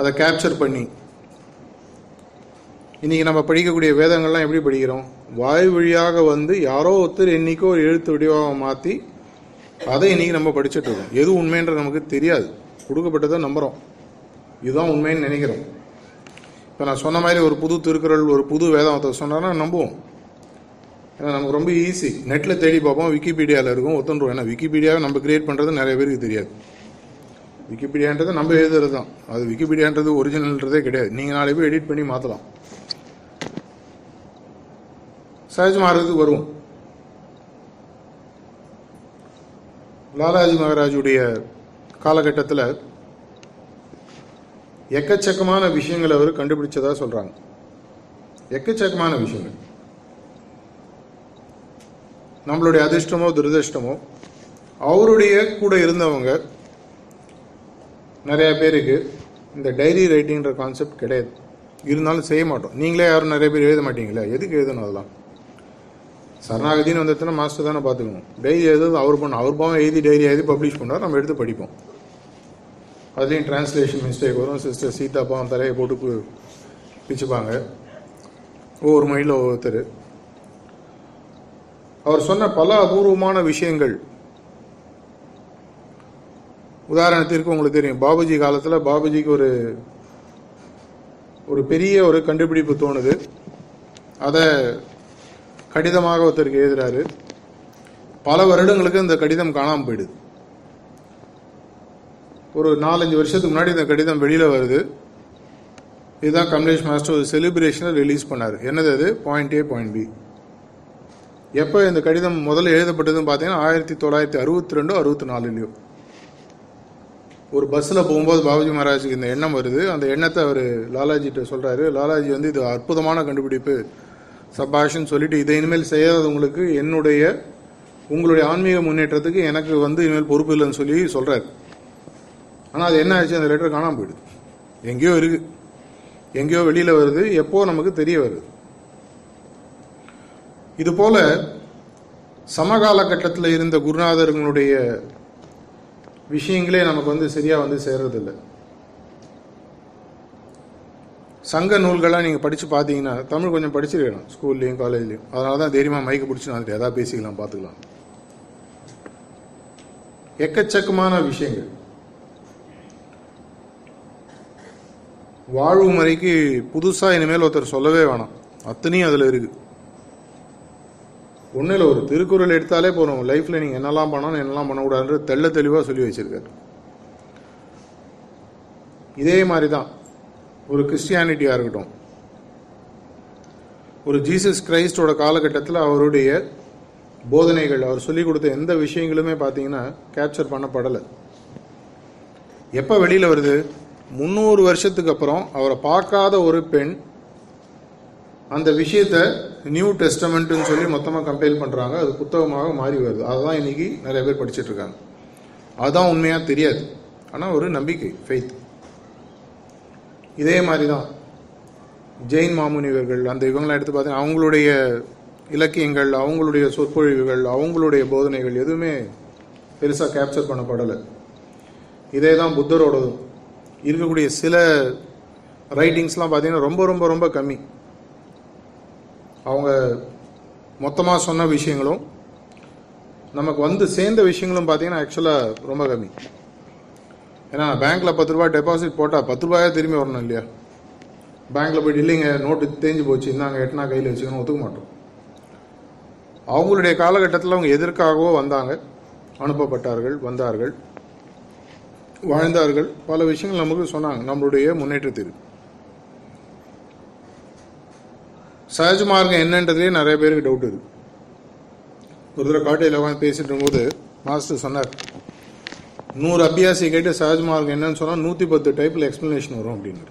அதை கேப்சர் பண்ணி இன்னைக்கு நம்ம படிக்கக்கூடிய வேதங்கள்லாம் எப்படி படிக்கிறோம்? வாய் வழியாக வந்து யாரோ ஒருத்தர் என்னைக்கோ ஒரு எழுத்து வடிவாக மாற்றி அதை இன்னைக்கு நம்ம படிச்சுட்டு இருக்கோம். எது உண்மைன்ற நமக்கு தெரியாது. கொடுக்கப்பட்டதை நம்புகிறோம் இதுதான் உண்மைன்னு நினைக்கிறோம். இப்போ நான் சொன்ன மாதிரி ஒரு புது திருக்குறள் ஒரு புது வேதாந்தத்தை சொன்னார்னா நம்புவோம். ஏன்னா நமக்கு ரொம்ப ஈஸி நெட்டில் தேடி பார்ப்போம் விக்கிபீடியாவில் இருக்கும் ஒத்துன்றோம் ஏன்னா விக்கிபீடியாவை நம்ம கிரியேட் பண்ணுறது நிறைய பேருக்கு தெரியாது. விக்கிபீடியான்றது நம்ம எழுதுறது தான். அது விக்கிபீடியான்றது ஒரிஜினல்ன்றதே கிடையாது. நீங்கள் நாளை போய் எடிட் பண்ணி மாற்றலாம் சஹஜ் மார்க்கத்துக்கு வருவோம். லாலாஜி மகாராஜுடைய காலகட்டத்தில் எக்கச்சக்கமான விஷயங்களை அவர் கண்டுபிடிச்சதா சொல்றாங்க. எக்கச்சக்கமான விஷயங்கள். நம்மளுடைய அதிர்ஷ்டமோ துரதிர்ஷ்டமோ அவருடைய கூட இருந்தவங்க நிறைய பேருக்கு இந்த டைரி ரைட்டிங்கிற கான்செப்ட் கிடையாது. இருந்தாலும் செய்ய மாட்டோம். நீங்களே யாரும் நிறைய பேர் எழுத மாட்டீங்களா? எதுக்கு எழுதணும் அதெல்லாம்? சரணாகதின்னு வந்துச்சுன்னா மாஸ்டர் தானே பார்த்துக்கணும். டைரி எழுதுறது அவர் பண்ண அவர் பாவம் எழுதி டைரி எழுதி பப்ளிஷ் பண்ணார் நம்ம எடுத்து படிப்போம். அதுலேயும் டிரான்ஸ்லேஷன் மிஸ்டேக் வரும். சிஸ்டர் சீதா பாவம் தலையை போட்டு பிச்சுப்பாங்க. ஒவ்வொரு மைண்டில் ஒவ்வொருத்தர். அவர் சொன்ன பல அபூர்வமான விஷயங்கள். உதாரணத்திற்கு உங்களுக்கு தெரியும். பாபுஜி காலத்தில் பாபுஜிக்கு ஒரு ஒரு பெரிய ஒரு கண்டுபிடிப்பு தோணுது. அதை கடிதமாக ஒருத்தருக்கு எழுதுறாரு. பல வருடங்களுக்கு இந்த கடிதம் காணாமல் போயிடுது. ஒரு நாலஞ்சு வருஷத்துக்கு முன்னாடி இந்த கடிதம் வெளியில் வருது. இதுதான் கமலேஷ் மாஸ்டர் ஒரு செலிப்ரேஷனை ரிலீஸ் பண்ணார். என்னது அது? பாயிண்ட் ஏ பாயிண்ட் பி எப்போ இந்த கடிதம் முதல்ல எழுதப்பட்டதுன்னு பார்த்தீங்கன்னா ஆயிரத்தி தொள்ளாயிரத்தி அறுபத்தி ரெண்டு அறுபத்தி நாலுலையோ ஒரு பஸ்ஸில் போகும்போது பாபுஜி மகாராஜுக்கு இந்த எண்ணம் வருது. அந்த எண்ணத்தை அவர் லாலாஜிட்ட சொல்கிறாரு லாலாஜி வந்து இது அற்புதமான கண்டுபிடிப்பு. சபாஷ்ன்னு சொல்லிட்டு இதை இனிமேல் செய்யாதவங்களுக்கு என்னுடைய உங்களுடைய ஆன்மீக முன்னேற்றத்துக்கு எனக்கு வந்து இனிமேல் பொறுப்பு இல்லைன்னு சொல்லி சொல்கிறார் ஆனால் அது என்ன ஆச்சு அந்த லெட்டர் காணாமல் போயிடுது. எங்கேயோ இருக்கு. எங்கேயோ வெளியில் வருது. எப்போ நமக்கு தெரிய வருது? இது போல சமகால கட்டத்தில் இருந்த குருநாதர்களுடைய விஷயங்களே நமக்கு வந்து சரியா வந்து சேர்றதில்லை. சங்க நூல்களாக நீங்கள் படித்து பார்த்தீங்கன்னா தமிழ் கொஞ்சம் படிச்சிருக்கணும் ஸ்கூல்லையும் காலேஜ்லையும். அதனால தான் தைரியமாக மைக்கு பிடிச்சி நான் எதாவது பேசிக்கலாம் பார்த்துக்கலாம். எக்கச்சக்கமான விஷயங்கள். வாழ்வு முறைக்கு புதுசாக இனிமேல் ஒருத்தர் சொல்லவே வேணாம். அத்தனையும் அதில் இருக்குது ஒன்றும் இல்லை ஒரு திருக்குறள் எடுத்தாலே போகிறோம் லைஃப்பில் நீங்கள் என்னெல்லாம் பண்ணணும் என்னெல்லாம் பண்ணக்கூடாதுன்ற தெள்ள தெளிவாக சொல்லி வச்சிருக்காரு. இதே மாதிரி தான் ஒரு கிறிஸ்டியானிட்டியாக இருக்கட்டும். ஒரு ஜீசஸ் கிரைஸ்டோட காலகட்டத்தில் அவருடைய போதனைகள் அவர் சொல்லிக் கொடுத்த எந்த விஷயங்களுமே பார்த்தீங்கன்னா கேப்சர் பண்ணப்படலை. எப்போ வெளியில் வருது? முந்நூறு வருஷத்துக்கு அப்புறம் அவரை பார்க்காத ஒரு பெண் அந்த விஷயத்த நியூ டெஸ்டமெண்ட்னு சொல்லி மொத்தமாக கம்பைல் பண்ணுறாங்க அது புத்தகமாக மாறி வருது. அதுதான் இன்னைக்கு நிறைய பேர் படிச்சுட்டு இருக்காங்க. அதுதான் உண்மையாக தெரியாது. ஆனால் ஒரு நம்பிக்கை ஃபெய்த் இதே மாதிரி தான் ஜெயின் மாமுனிவர்கள் அந்த இவங்களாம் எடுத்து பார்த்தீங்கன்னா அவங்களுடைய இலக்கியங்கள் அவங்களுடைய சொற்பொழிவுகள் அவங்களுடைய போதனைகள் எதுவுமே பெருசாக கேப்சர் பண்ணப்படலை. இதே தான் புத்தரோடதும். இருக்கக்கூடிய சில ரைட்டிங்ஸ்லாம் பார்த்தீங்கன்னா ரொம்ப ரொம்ப ரொம்ப கம்மி. அவங்க மொத்தமாக சொன்ன விஷயங்களும் நமக்கு வந்து சேர்ந்த விஷயங்களும் பார்த்தீங்கன்னா ஆக்சுவலாக ரொம்ப கம்மி. ஏன்னா பேங்க்கில் பத்து ரூபாய் டெபாசிட் போட்டால் பத்து ரூபாயே திரும்பி வரணும் இல்லையா? பேங்க்கில் போய்ட்டு இல்லைங்க நோட்டு தேஞ்சு போச்சு இந்தாங்க எட்டினா கையில் வச்சுக்கணும் ஒத்துக்க மாட்டோம். அவங்களுடைய காலகட்டத்தில் அவங்க எதற்காகவோ வந்தாங்க. அனுப்பப்பட்டார்கள் வந்தார்கள். வாழ்ந்தார்கள். பல விஷயங்கள் நமக்கு சொன்னாங்க. நம்மளுடைய முன்னேற்றத்திற்கு சகஜ மார்க்கம் என்னன்றதுலேயே நிறைய பேருக்கு டவுட் இருக்கு. ஒரு தடவை காட்டையில் உட்காந்து பேசிட்டு இருக்கும்போது மாஸ்டர் சொன்னார் நூறு அபியாசி கேட்டு சகஜ மார்க்கம் என்னன்னு சொன்னால் நூற்றி பத்து டைப்பில் எக்ஸ்பிளனேஷன் வரும் அப்படின்னு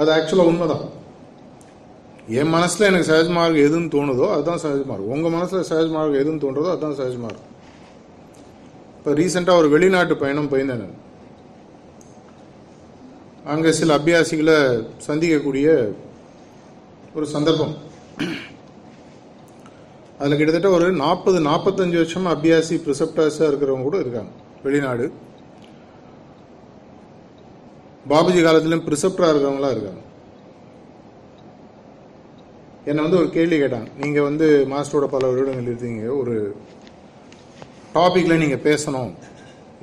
அது ஆக்சுவலாக உண்மைதான். என் மனசில் எனக்கு சகஜ மார்க்கம் எதுன்னு தோணுதோ அதுதான் சகஜ மார்க்கம். உங்கள் மனசில் சகஜ மார்க்கம் எதுன்னு தோன்றதோ அதுதான் சகஜ மார்க்கம். இப்போ ரீசெண்டாக ஒரு வெளிநாட்டு பயணம் போயிருந்தேன் நான். அங்கே சில அபியாசிகளை சந்திக்கக்கூடிய ஒரு சந்தர்ப்பம். அதில் கிட்டத்தட்ட ஒரு நாற்பது நாற்பத்தஞ்சு வருஷம் அபியாசி ப்ரிசப்டாஸாக இருக்கிறவங்க கூட இருக்காங்க வெளிநாடு. பாபுஜி காலத்திலும் ப்ரிசப்டராக இருக்கிறவங்களாம் இருக்காங்க. என்னை வந்து ஒரு கேள்வி கேட்டாங்க. நீங்கள் வந்து மாஸ்டரோட பல வருடங்கள் இருந்தீங்க. ஒரு டாபிக்ல நீங்க பேசணும்.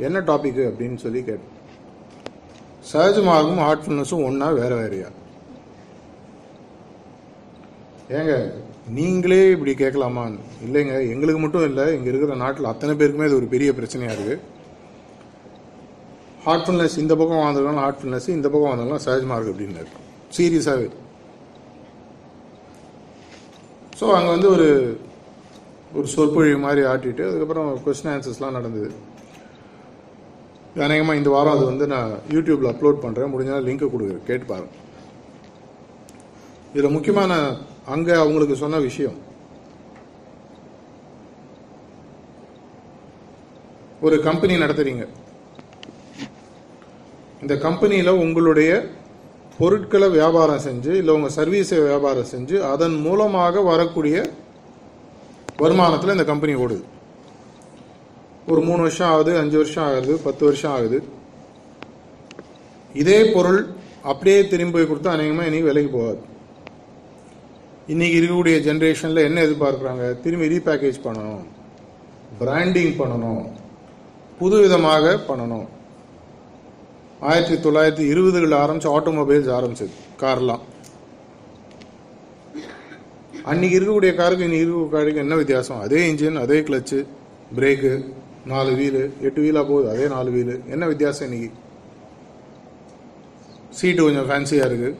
என்ன டாபிக் அப்படின்னு சொல்லி கேட்டேன். சகஜமாகவும் மார்க்கும் ஹார்ட்ஃபுல்னஸும் ஒன்னா வேற வேறையா? ஏங்க நீங்களே இப்படி கேட்கலாமா? இல்லைங்க எங்களுக்கு மட்டும் இல்லை இங்க இருக்கிற நாட்டில் அத்தனை பேருக்குமே இது ஒரு பெரிய பிரச்சனையா இருக்கு. ஹார்ட்ஃபுல்னஸ் இந்த பக்கம் வாழ்ந்தவங்க ஹார்ட்ஃபுல்னஸ் இந்த பக்கம் வாழ்ந்தவங்க சகஜ மார்க் அப்படின்னு சீரியஸாகவே ஸோ அங்கே வந்து ஒரு ஒரு சொற்பொழிவு மாதிரி ஆட்டிட்டு அதுக்கப்புறம் கொஸ்டின் ஆன்சர்ஸ்லாம் நடந்தது. அநேகமாக இந்த வாரம் அது வந்து நான் யூடியூப்ல அப்லோட் பண்ணுறேன் முடிஞ்சாலும் லிங்க் கொடுக்குறேன் கேட்டு பாருங்க இதில் முக்கியமான அங்கே அவங்களுக்கு சொன்ன விஷயம். ஒரு கம்பெனி நடத்துறீங்க. இந்த கம்பெனியில் உங்களுடைய பொருட்களை வியாபாரம் செஞ்சு இல்லை உங்கள் சர்வீஸை வியாபாரம் செஞ்சு அதன் மூலமாக வரக்கூடிய வருமானத்தில் இந்த கம்பெனி ஓடுது. ஒரு மூணு வருஷம் ஆகுது அஞ்சு வருஷம் ஆகுது பத்து வருஷம் ஆகுது. இதே பொருள் அப்படியே திரும்பி போய் கொடுத்தா அநேகமாக இன்னைக்கு விலைக்கு போகாது. இன்னைக்கு இருக்கக்கூடிய ஜென்ரேஷனில் என்ன எதிர்பார்க்குறாங்க? திரும்பி ரீபேக்கேஜ் பண்ணணும் பிராண்டிங் பண்ணணும் புது விதமாக பண்ணணும். ஆயிரத்தி தொள்ளாயிரத்தி இருபதுகளில் ஆரம்பிச்சு ஆட்டோமொபைல்ஸ் ஆரம்பிச்சது கார்லாம் அன்னைக்கு இருக்கக்கூடிய காருக்கு இன்னைக்கு இருக்கக்கூடிய காருக்கு என்ன வித்தியாசம்? அதே இன்ஜின் அதே கிளச்சு பிரேக்கு நாலு வீலு எட்டு வீலா போகுது அதே நாலு வீலு என்ன வித்தியாசம் இன்னைக்கு? சீட்டு கொஞ்சம் ஃபேன்சியாக இருக்குது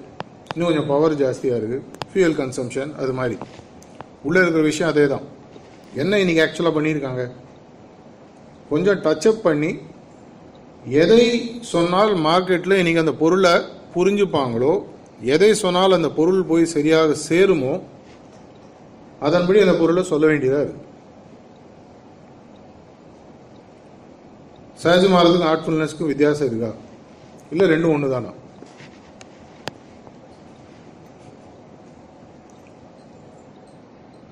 இன்னும் கொஞ்சம் பவர் ஜாஸ்தியாக இருக்குது ஃபியூயல் கன்சம்ஷன் அது மாதிரி. உள்ளே இருக்கிற விஷயம் அதே தான் என்ன இன்னைக்கு ஆக்சுவலாக பண்ணியிருக்காங்க கொஞ்சம் டச்சப் பண்ணி எதை சொன்னால் மார்க்கெட்டில் இன்றைக்கி அந்த பொருளை புரிஞ்சுப்பாங்களோ எதை சொன்னால் அந்த பொருள் போய் சரியாக சேருமோ அதன்படி அந்த பொருளை சொல்ல வேண்டியதா இருக்கு. சகஜ மாறதுக்கும் ஆர்ட்ஃபுல்னஸ்க்கும் வித்தியாசம் இருக்கா? இல்லை ரெண்டும் ஒன்று தானா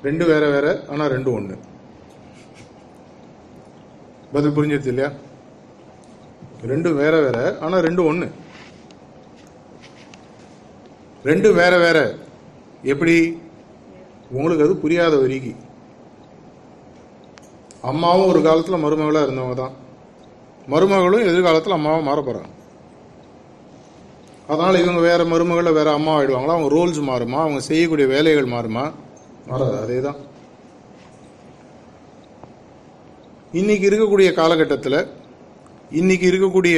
ரெண்டு வேற வேற ஆனால் ரெண்டும் ஒன்று பதில் புரிஞ்சிருச்சு இல்லையா? ரெண்டும் வேற வேற ஆனால் ரெண்டும் ஒன்று ரெண்டும் வேற வேற எப்படி உங்களுக்கு அது புரியாத வரிக்கு. அம்மாவும் ஒரு காலத்தில் மருமகளாக இருந்தவங்க தான். மருமகளும் எதிர்காலத்தில் அம்மாவும் மாற போகிறாங்க அதனால் இவங்க வேற மருமகளை வேற அம்மா ஆயிடுவாங்களா? அவங்க ரோல்ஸ் மாறுமா? அவங்க செய்யக்கூடிய வேலைகள் மாறுமா? மாறாது. அதே தான் இன்றைக்கி இருக்கக்கூடிய காலகட்டத்தில் இன்னைக்கு இருக்கக்கூடிய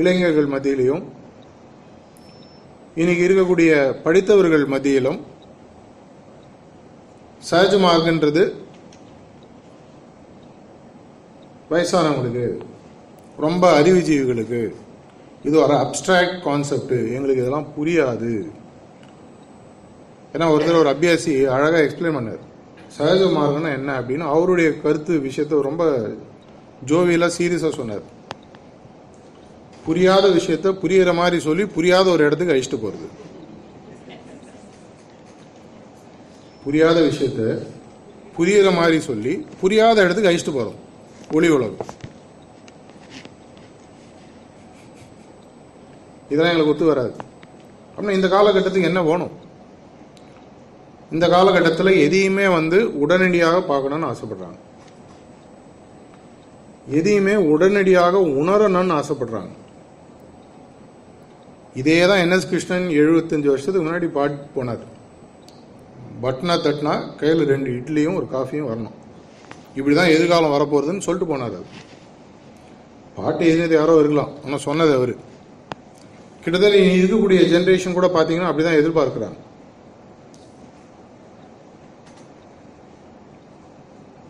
இளைஞர்கள் மத்தியிலையும் இன்னைக்கு இருக்கக்கூடிய படித்தவர்கள் மத்தியிலும் சகஜ வயசானவங்களுக்கு ரொம்ப அறிவுஜீவிகளுக்கு இது ஒரு அப்டிராக்ட் கான்செப்ட் எங்களுக்கு இதெல்லாம் புரியாது. ஏன்னா ஒருத்தர் ஒரு அபியாசி அழகாக எக்ஸ்பிளைன் பண்ணார். சகஜ மார்க்கம்னா என்ன அப்படின்னு அவருடைய கருத்து விஷயத்த ரொம்ப ஜோவியெல்லாம் சீரியஸாக சொன்னார். புரியாத விஷயத்த புரியுற மாதிரி சொல்லி புரியாத ஒரு இடத்துக்கு அழிச்சிட்டு போகிறது புரியாத விஷயத்த புரியுற மாதிரி சொல்லி புரியாத இடத்துக்கு அழிச்சிட்டு போறோம். ஒளி உலகம். இதெல்லாம் எங்களுக்கு ஒத்து வராது. அப்படின்னா இந்த காலகட்டத்துக்கு என்ன வேணும்? இந்த காலகட்டத்தில் எதையுமே வந்து உடனடியாக பார்க்கணும்னு ஆசைப்படுறாங்க. எதையுமே உடனடியாக உணரணும்னு ஆசைப்படுறாங்க. இதே தான் என் எஸ் கிருஷ்ணன் எழுபத்தஞ்சு வருஷத்துக்கு முன்னாடி பாட்டு போனார். பட்னா தட்டினா கையில் ரெண்டு இட்லியும் ஒரு காஃபியும் வரணும். இப்படி தான் எதிர்காலம் வரப்போகிறதுன்னு சொல்லிட்டு போனார் அது பாட்டு எழுதினது யாரோ இருக்கலாம். ஆனால் சொன்னது அவர். கிட்டத்தட்ட இனி இருக்கக்கூடிய ஜென்ரேஷன் கூட பார்த்தீங்கன்னா அப்படி தான் எதிர்பார்க்குறாங்க.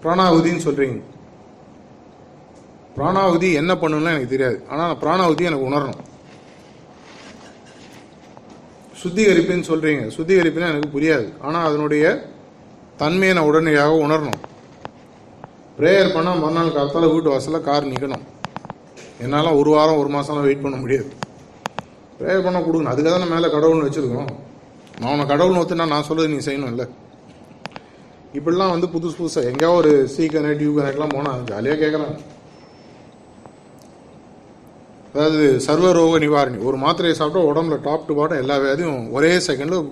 பிராணாகுதின்னு சொல்கிறீங்க பிராணாகுதி என்ன பண்ணணும்னு எனக்கு தெரியாது. ஆனால் பிராணாகுதி எனக்கு உணரணும். சுத்திகரிப்புன்னு சொல்றீங்க. சுத்திகரிப்புன்னா எனக்கு புரியாது. ஆனால் அதனுடைய தன்மையை நான் உடனடியாக உணரணும். ப்ரேயர் பண்ணால் மறுநாள் காலத்தால் வீட்டு வாசலில் கார் நிற்கணும் என்னால் ஒரு வாரம் ஒரு மாதம்லாம் வெயிட் பண்ண முடியாது. ப்ரேயர் பண்ண கொடுக்கணும். அதுக்காக தான் மேலே கடவுள்னு வச்சுருக்கோம். நான் உன்னை கடவுள்னு ஒத்துனா நான் சொல்கிறது நீ செய்யணும் இல்லை இப்படிலாம் வந்து புதுசு புதுசாக எங்கேயாவது ஒரு சி கனெக்ட் யூ கனெக்ட்லாம் போனால் ஜாலியாக கேட்குறாங்க அதாவது சர்வ ரோக நிவாரணி. ஒரு மாத்திரையை சாப்பிட்டா உடம்புல டாப் டு பாட்டம் எல்லா வியாதியும் ஒரே செகண்டில்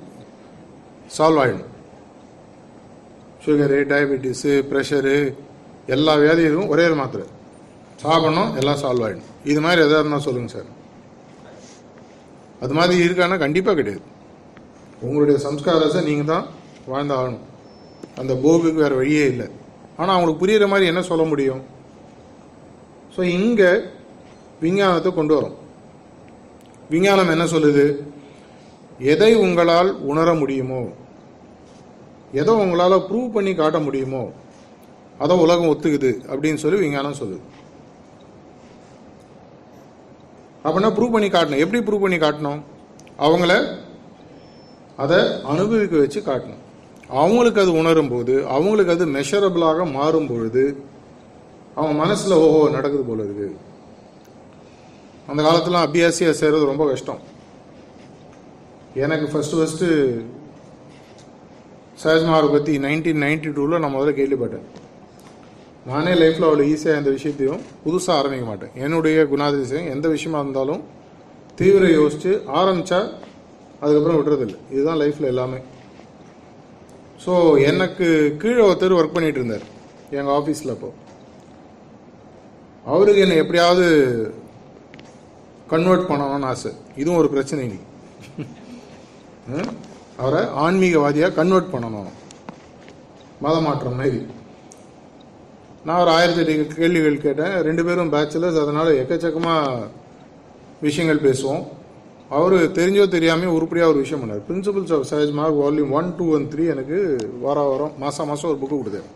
சால்வ் ஆகிடும் சுகரு டயபெட்டிஸு ப்ரெஷரு எல்லா வியாதியும் ஒரே ஒரு மாத்திரை. சாப்பிடணும் எல்லாம் சால்வ் ஆகிடும் இது மாதிரி எதாவது இருந்தால் சொல்லுங்கள் சார். அது மாதிரி இருக்கான்னா கண்டிப்பாக கிடையாது. உங்களுடைய சம்ஸ்காரத்தை நீங்கள் தான் வாழ்ந்தாகணும். அந்த போகுக்கு வேறு வழியே இல்லை. ஆனால் அவங்களுக்கு புரியுற மாதிரி என்ன சொல்ல முடியும்? ஸோ இங்கே விஞ்ஞானத்தை கொண்டு வரும். விஞ்ஞானம் என்ன சொல்லுது? எதை உங்களால் உணர முடியுமோ எதை உங்களால் ப்ரூவ் பண்ணி காட்ட முடியுமோ அதை உலகம் ஒத்துக்குது அப்படின்னு சொல்லி விஞ்ஞானம் சொல்லுது. அப்படின்னா ப்ரூவ் பண்ணி காட்டணும்? எப்படி ப்ரூவ் பண்ணி காட்டணும்? அவங்கள அதை அனுபவிக்க வச்சு காட்டணும். அவங்களுக்கு அது உணரும் போது அவங்களுக்கு அது மெஷரபிளாக மாறும் பொழுது அவங்க மனசில் ஓஹோ நடக்குது போல இருக்குது அந்த காலத்தில் அபியாசியா செய்கிறது ரொம்ப கஷ்டம். எனக்கு ஃபர்ஸ்ட் ஃபர்ஸ்ட்டு சஹஜ்மாவை பற்றி நைன்டீன் நைன்டி டூவில் நான் முதல்ல கேள்விப்பட்டேன். நானே லைஃப்பில் அவ்வளோ ஈஸியாக எந்த விஷயத்தையும் புதுசாக ஆரம்பிக்க மாட்டேன். என்னுடைய குணாதிசயம் எந்த விஷயமா இருந்தாலும் தீவிர யோசித்து ஆரம்பித்தா அதுக்கப்புறம் விடுறதில்லை. இதுதான் லைஃப்பில் எல்லாமே. ஸோ எனக்கு கீழே ஒருத்தர் ஒர்க் பண்ணிகிட்டு இருந்தார். எங்கள் ஆஃபீஸில் அப்போது அவருக்கு என்னை எப்படியாவது கன்வெர்ட் பண்ணணும்னு ஆசை. இதுவும் ஒரு பிரச்சனை நீ அவரை ஆன்மீகவாதியாக கன்வெர்ட் பண்ணணும். மத மாற்றம் மாதிரி. நான் ஒரு ஆயிரத்தி எட்டு கேள்விகள் கேட்டேன். ரெண்டு பேரும் பேச்சுலர்ஸ் அதனால் எக்கச்சக்கமாக விஷயங்கள் பேசுவோம். அவர் தெரிஞ்சோ தெரியாமல் உருப்படியாக ஒரு விஷயம் பண்ணார். Principles of Sahaj Marg volume one two and three எனக்கு வார வாரம் மாதம் மாதம் ஒரு புக்கு கொடுத்தாரு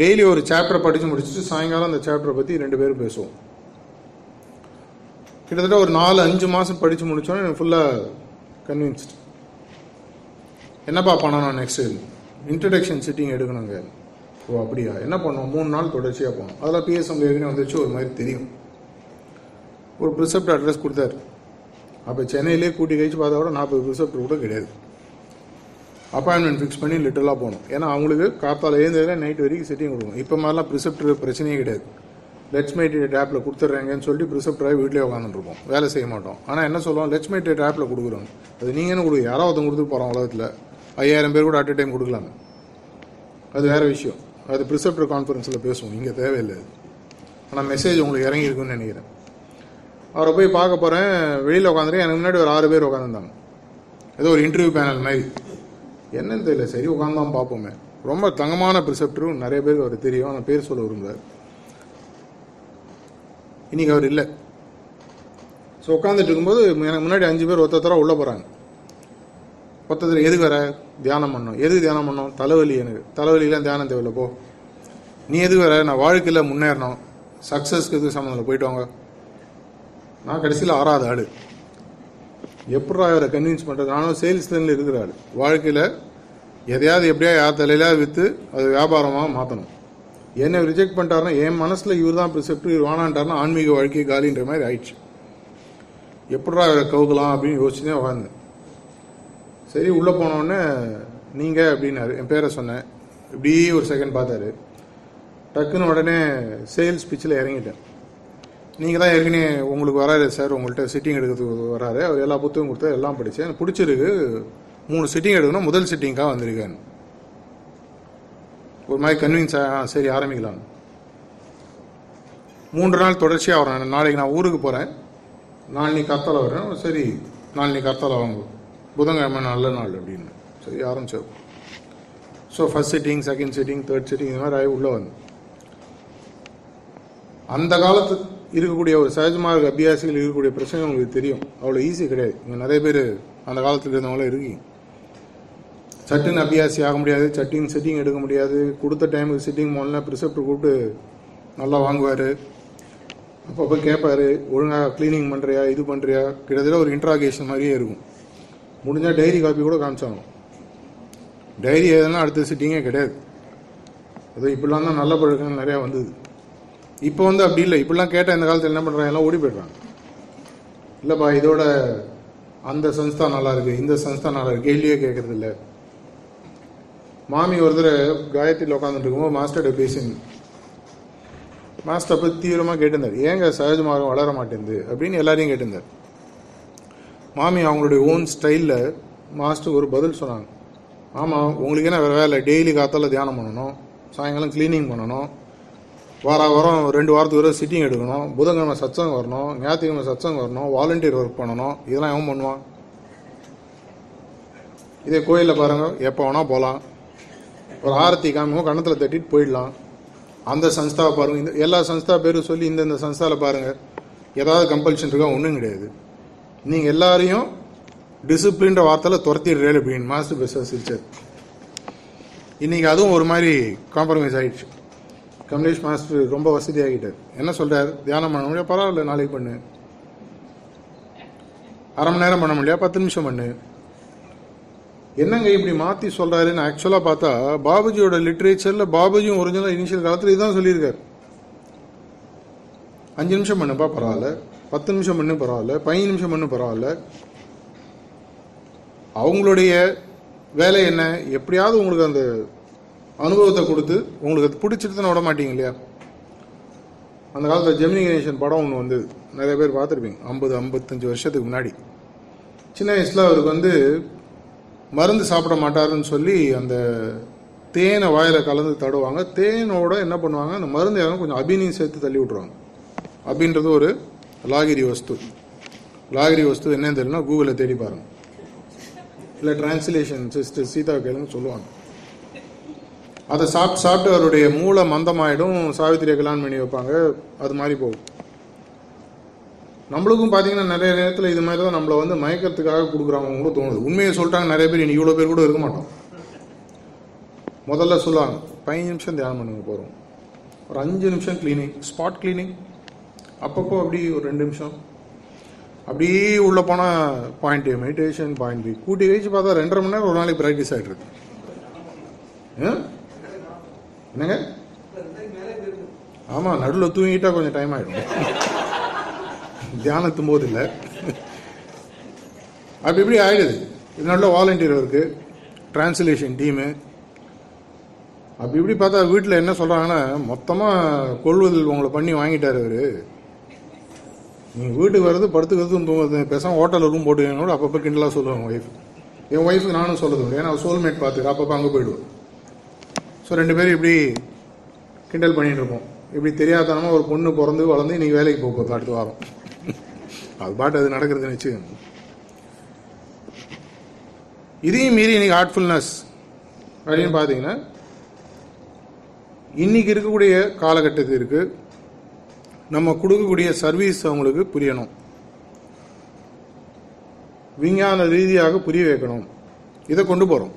டெய்லி ஒரு சாப்டர் படித்து முடிச்சுட்டு சாயங்காலம் அந்த சாப்டரை பற்றி ரெண்டு பேரும் பேசுவோம். கிட்டத்தட்ட ஒரு நாலு அஞ்சு மாதம் படித்து முடித்தோன்னே எனக்கு ஃபுல்லாக கன்வின்ஸ்ட் என்னப்பா பண்ணணும் நெக்ஸ்ட் இன்ட்ரடக்ஷன் சிட்டிங் எடுக்கணுங்க. ஓ அப்படியா? என்ன பண்ணோம் மூணு நாள் தொடர்ச்சியாக போனோம் அதெல்லாம் பிஎஸ்எம்ல ஏற்கனவே வந்துச்சு ஒரு மாதிரி தெரியும். ஒரு ப்ரிசெப்ட் அட்ரஸ் கொடுத்தாரு. அப்போ சென்னையிலே கூட்டி கழிச்சு பார்த்தா கூட நாற்பது ப்ரிசெப்ட் கூட கிடையாது. அப்பாயின்மெண்ட் ஃபிக்ஸ் பண்ணி லிட்டலாக போகணும். ஏன்னா அவங்களுக்கு காத்தால ஏந்ததுல நைட் வரைக்கும் சிட்டிங் கொடுக்கணும். இப்போ மாதிரிலாம் ப்ரிசெப்ட் பிரச்சனையே கிடையாது. லெட்ஸ் மேட்டட் ஆப்பில் கொடுத்துட்றாங்கன்னு சொல்லிட்டு ப்ரிசெப்டராக வீட்டிலே உட்காந்துருப்போம் வேலை செய்ய மாட்டோம். ஆனால் என்ன சொல்லுவோம்? லெட்ஸ் மேட்டட் ஆப்பில் கொடுக்குறோம். அது நீங்கள் என்ன கொடுக்கு யாராவது ஒருத்தன் கொடுத்து போகிறோம் உலகத்தில். ஐயாயிரம் பேர் கூட அட் டைம் கொடுக்கலாமே. அது வேறு விஷயம். அது ப்ரிசப்டர் கான்ஃபரன்ஸில் பேசுவோம். இங்கே தேவையில்லை அது. ஆனால் மெசேஜ் உங்களுக்கு இறங்கியிருக்குன்னு நினைக்கிறேன். அவரை போய் பார்க்க போகிறேன் வெளியில் உட்காந்துருக்கேன் எனக்கு முன்னாடி ஒரு ஆறு பேர் உட்காந்துருந்தாங்க ஏதோ ஒரு இன்டர்வியூ பேனல் மாதிரி. என்னன்னு தெரியல. சரி உட்காந்தான் பார்ப்போமே. ரொம்ப தங்கமான ப்ரிசெப்டரும் நிறைய பேருக்கு அவர் தெரியும். ஆனால் பேர் சொல்ல விரும்புகிறார் இன்னைக்கு அவர் இல்லை. ஸோ உட்காந்துட்டு இருக்கும்போது எனக்கு முன்னாடி அஞ்சு பேர் ஒருத்தர உள்ளே போகிறாங்க ஒருத்தர் எதுக்கு வர? தியானம் பண்ணோம். எதுக்கு தியானம் பண்ணோம்? தலைவலி எனக்கு. தலைவலிலாம் தியானம் தேவையில்ல போ. நீ எதுக்கு வர? நான் வாழ்க்கையில் முன்னேறணும். சக்ஸஸ்க்கு எதுக்கு சம்மந்தம் போயிட்டு வாங்க. நான் கடைசியில் ஆறாவது ஆள். எப்படா அவரை கன்வின்ஸ் பண்ணுறது நானும் சேல்ஸ் லைனில் இருக்கிற ஆள். வாழ்க்கையில் எதையாவது எப்படியா யார் தலையிலாவது விற்று அது வியாபாரமாக மாற்றணும் என்னை ரிஜெக்ட் பண்ணிட்டாருன்னா என் மனசில் இவர் தான் ப்ரிசெப்ட் இவர் வானான்ட்டாருன்னா ஆன்மீக வாழ்க்கை காலின்ற மாதிரி ஆயிடுச்சு. எப்படா அவரை கவுக்கலாம் அப்படின்னு யோசிச்சுதான் உட்காந்தேன் சரி உள்ளே போனோடனே நீங்கள் அப்படின்னாரு. என் பேரை சொன்னேன். இப்படி ஒரு செகண்ட் பார்த்தாரு. டக்குன்னு உடனே சேல்ஸ் பிச்சில் இறங்கிட்டேன். நீங்கள் தான் ஏற்கனவே உங்களுக்கு வராரு சார் உங்கள்கிட்ட சிட்டிங் எடுக்கிறதுக்கு வராரு அவர் எல்லா புத்தகம் கொடுத்தா எல்லாம் படித்தேன் எனக்கு பிடிச்சிருக்கு. மூணு சிட்டிங் எடுக்கணும். முதல் சிட்டிங்காக வந்திருக்கேன் ஒரு மாதிரி கன்வின்ஸ் ஆ சரி ஆரம்பிக்கலாம். மூன்று நாள் தொடர்ச்சியாக வரேன் நாளைக்கு நான் ஊருக்கு போகிறேன் நாளைக்கு கத்தால வரேன் சரி நாளைக்கு கத்தால வாங்க புதன்கிழமை நல்ல நாள் அப்படின்னு. சரி ஆரம்பிச்சோம் so first sitting second sitting third sitting இந்த மாதிரி ஆகி உள்ளே வந்து அந்த காலத்து இருக்கக்கூடிய ஒரு சகஜமாக அபியாசிகள் இருக்கக்கூடிய பிரச்சனை உங்களுக்கு தெரியும். அவ்வளோ ஈஸி கிடையாது. இங்கே நிறைய பேர் அந்த காலத்தில் இருந்தவங்களும் இருக்கீங்க. சட்டுன்னு அபியாசி ஆக முடியாது சட்டின்னு சிட்டிங் எடுக்க முடியாது. கொடுத்த டைமுக்கு சிட்டிங் போனால் ப்ரிசெப்டர் கூப்பிட்டு நல்லா வாங்குவார். அப்பப்போ கேட்பாரு ஒழுங்காக க்ளீனிங் பண்ணுறியா இது பண்ணுறியா கிட்டத்தட்ட ஒரு இன்ட்ராகேஷன் மாதிரியே இருக்கும். முடிஞ்சால் டைரி காப்பி கூட காமிச்சாங்க டைரி எதுனா அடுத்த சிட்டிங்கே கிடையாது. அது இப்படிலாம் தான் நல்ல பழக்கங்கள் நிறையா வந்தது. இப்போ வந்து அப்படி இல்லை. இப்படிலாம் கேட்டால் இந்த காலத்தில் என்ன பண்ணுறாங்க எல்லாம் ஓடி போயிடுறாங்க. இல்லைப்பா இதோட அந்த சன்ஸ்தா நல்லா இருக்கு இந்த சன்ஸ்தா நல்லா இருக்கு. கேள்வியே கேட்கறது மாமி மாமி தடவை காயத்ரியில் உட்காந்துட்டு இருக்கும்போது மாஸ்டர்கிட்ட பேசியிருந்தேன் மாஸ்டர் போய் தீவிரமாக கேட்டிருந்தார். ஏங்க சகஜமாக வளர மாட்டேங்குது? அப்படின்னு எல்லாரையும் கேட்டிருந்தார். மாமி அவங்களுடைய ஓன் ஸ்டைலில் மாஸ்டருக்கு ஒரு பதில் சொன்னாங்க. ஆமாம் உங்களுக்கு என்ன வேறு வேலை? டெய்லி காத்தால தியானம் பண்ணணும் சாயங்காலம் க்ளீனிங் பண்ணணும் வார வாரம் ரெண்டு வாரத்துக்கு வரை சிட்டிங் எடுக்கணும் புதன்கிழமை சத்சங்கம் வரணும் ஞாயிற்றுக்கிழமை சத்சங்கம் வரணும் வாலண்டியர் ஒர்க் பண்ணணும் இதெல்லாம் எவன் பண்ணுவான்? இதே கோயிலில் பாருங்கள் எப்போ வேணால் போகலாம் ஒரு ஆரத்தி காமிக்கும் கணத்தில் தட்டிட்டு போயிடலாம். அந்த சன்ஸ்தாவை பாருங்கள் இந்த எல்லா சன்ஸ்தா பேரும் சொல்லி இந்தந்த சன்ஸ்தாவில் பாருங்கள் ஏதாவது கம்பல்ஷன் இருக்கா? ஒன்றும் கிடையாது. நீங்கள் எல்லாரையும் டிசிப்ளின்ற வார்த்தையில் துரத்திடுறேன் அப்படின்னு மாஸ்டர் பெஸ்ட் சிரிச்சார். இன்னைக்கு அதுவும் ஒரு மாதிரி காம்ப்ரமைஸ் ஆயிடுச்சு. கமலேஷ் மாஸ்டர் ரொம்ப வசதியாகிட்டார். என்ன சொல்கிறார் தியானம் பண்ண முடியாது பரவாயில்ல நாளைக்கு பண்ணு. அரை மணி நேரம் பண்ண முடியாது பத்து நிமிஷம் பண்ணு. என்னங்க இப்படி மாத்தி சொல்றாருன்னு ஆக்சுவலா பார்த்தா பாபுஜியோட லிட்ரேச்சர்ல பாபுஜியும் ஒரிஜினல் இனிஷியல் காலத்துல இதுதான் சொல்லியிருக்காரு. அஞ்சு நிமிஷம் பண்ணுப்பா பரவாயில்ல. பத்து நிமிஷம் பண்ணு பரவாயில்ல. பதினஞ்சு நிமிஷம் பண்ணு பரவாயில்ல. அவங்களுடைய வேலை என்ன? எப்படியாவது உங்களுக்கு அந்த அனுபவத்தை கொடுத்து உங்களுக்கு அது பிடிச்சிட்டு விட மாட்டீங்க இல்லையா? அந்த காலத்தில் ஜெமினி கணேசன் படம் ஒன்று வந்து நிறைய பேர் பார்த்துருப்பீங்க. ஐம்பது ஐம்பத்தஞ்சு வருஷத்துக்கு முன்னாடி. சின்ன வயசில் அவருக்கு வந்து மருந்து சாப்பிட மாட்டாருன்னு சொல்லி அந்த தேனை வாயில கலந்து தடுவாங்க. தேனோட என்ன பண்ணுவாங்க? அந்த மருந்து இறங்க கொஞ்சம் அபினியும் சேர்த்து தள்ளி விட்ருவாங்க அப்படின்றது ஒரு லாகிரி வஸ்து. லாகிரி வஸ்து என்னன்னு தெரியலனா கூகுளில் தேடி பாருங்க. இல்லை டிரான்ஸ்லேஷன் சிஸ்டர் சீதா கேளுங்க சொல்லுவாங்க. அதை சாப்பிட்டு சாப்பிட்டு அவருடைய மூளை மந்தமாயிடும். சாவித்திரியை கல்யாணம் பண்ணி வைப்பாங்க. அது மாதிரி போகும். நம்மளுக்கும் பார்த்தீங்கன்னா நிறைய நேரத்தில் இது மாதிரி தான் நம்மளை வந்து மயக்கத்துக்காக கொடுக்குறாங்க தோணுது. உண்மையை சொல்லிட்டாங்க நிறைய பேர் இனி இவ்வளோ பேர் கூட இருக்க மாட்டோம். முதல்ல சொல்லுவாங்க பதினஞ்சு நிமிஷம் தியானம் பண்ணுங்க போகிறோம் ஒரு அஞ்சு நிமிஷம் கிளீனிங் ஸ்பாட் கிளீனிங் அப்பப்போ அப்படி ஒரு ரெண்டு நிமிஷம். அப்படியே உள்ளே போனால் point A meditation point B கூட்டி கழிச்சு பார்த்தா ரெண்டரை மணி நேரம் ஒரு நாளைக்கு ப்ராக்டிஸ் ஆகிட்டு இருக்கு. ஆ? என்னங்க? ஆமாம் நடுவில் தூங்கிட்டா கொஞ்சம் டைம் ஆகிடும் தியானத்தும் போது இல்லை அப்படி இப்படி ஆயிடுது. இது நல்ல வாலண்டியர் இருக்கு. டிரான்ஸ்லேஷன் டீமு அப்படி இப்படி பார்த்தா வீட்டில் என்ன சொல்கிறாங்கன்னா மொத்தமாக கொள்வதில் உங்களை பண்ணி வாங்கிட்டார் அவர். நீங்கள் வீட்டுக்கு வர்றது படுத்துக்கிறதும் தூங்குறது பேசாமல் ஹோட்டலில் ரூம் போட்டுக்கங்க கூட அப்பப்போ கிண்டலாக சொல்லுவாங்க ஒய்ஃப் என் ஒய்ஃபுக்கு நானும் சொல்லுது ஏன்னா சோல்மேட் பார்த்துக்க அப்பப்போ அங்கே போயிடுவோம் ஸோ ரெண்டு பேரும் இப்படி கிண்டல் பண்ணிகிட்டு இருப்போம். இப்படி தெரியாதனமாக ஒரு பொண்ணு பிறந்து வளர்ந்து இன்னைக்கு வேலைக்கு போக போகுது அடுத்த வாரம். அது பாட்டு அது நடக்கிறதுன்னு வச்சு இதையும் மீறி இன்னைக்கு ஹார்ட்ஃபுல்னஸ் அப்படின்னு பார்த்தீங்கன்னா இன்னைக்கு இருக்கக்கூடிய காலகட்டத்திற்கு நம்ம கொடுக்கக்கூடிய சர்வீஸ் அவங்களுக்கு புரியணும். விஞ்ஞான ரீதியாக புரிய வைக்கணும். இதை கொண்டு போகிறோம்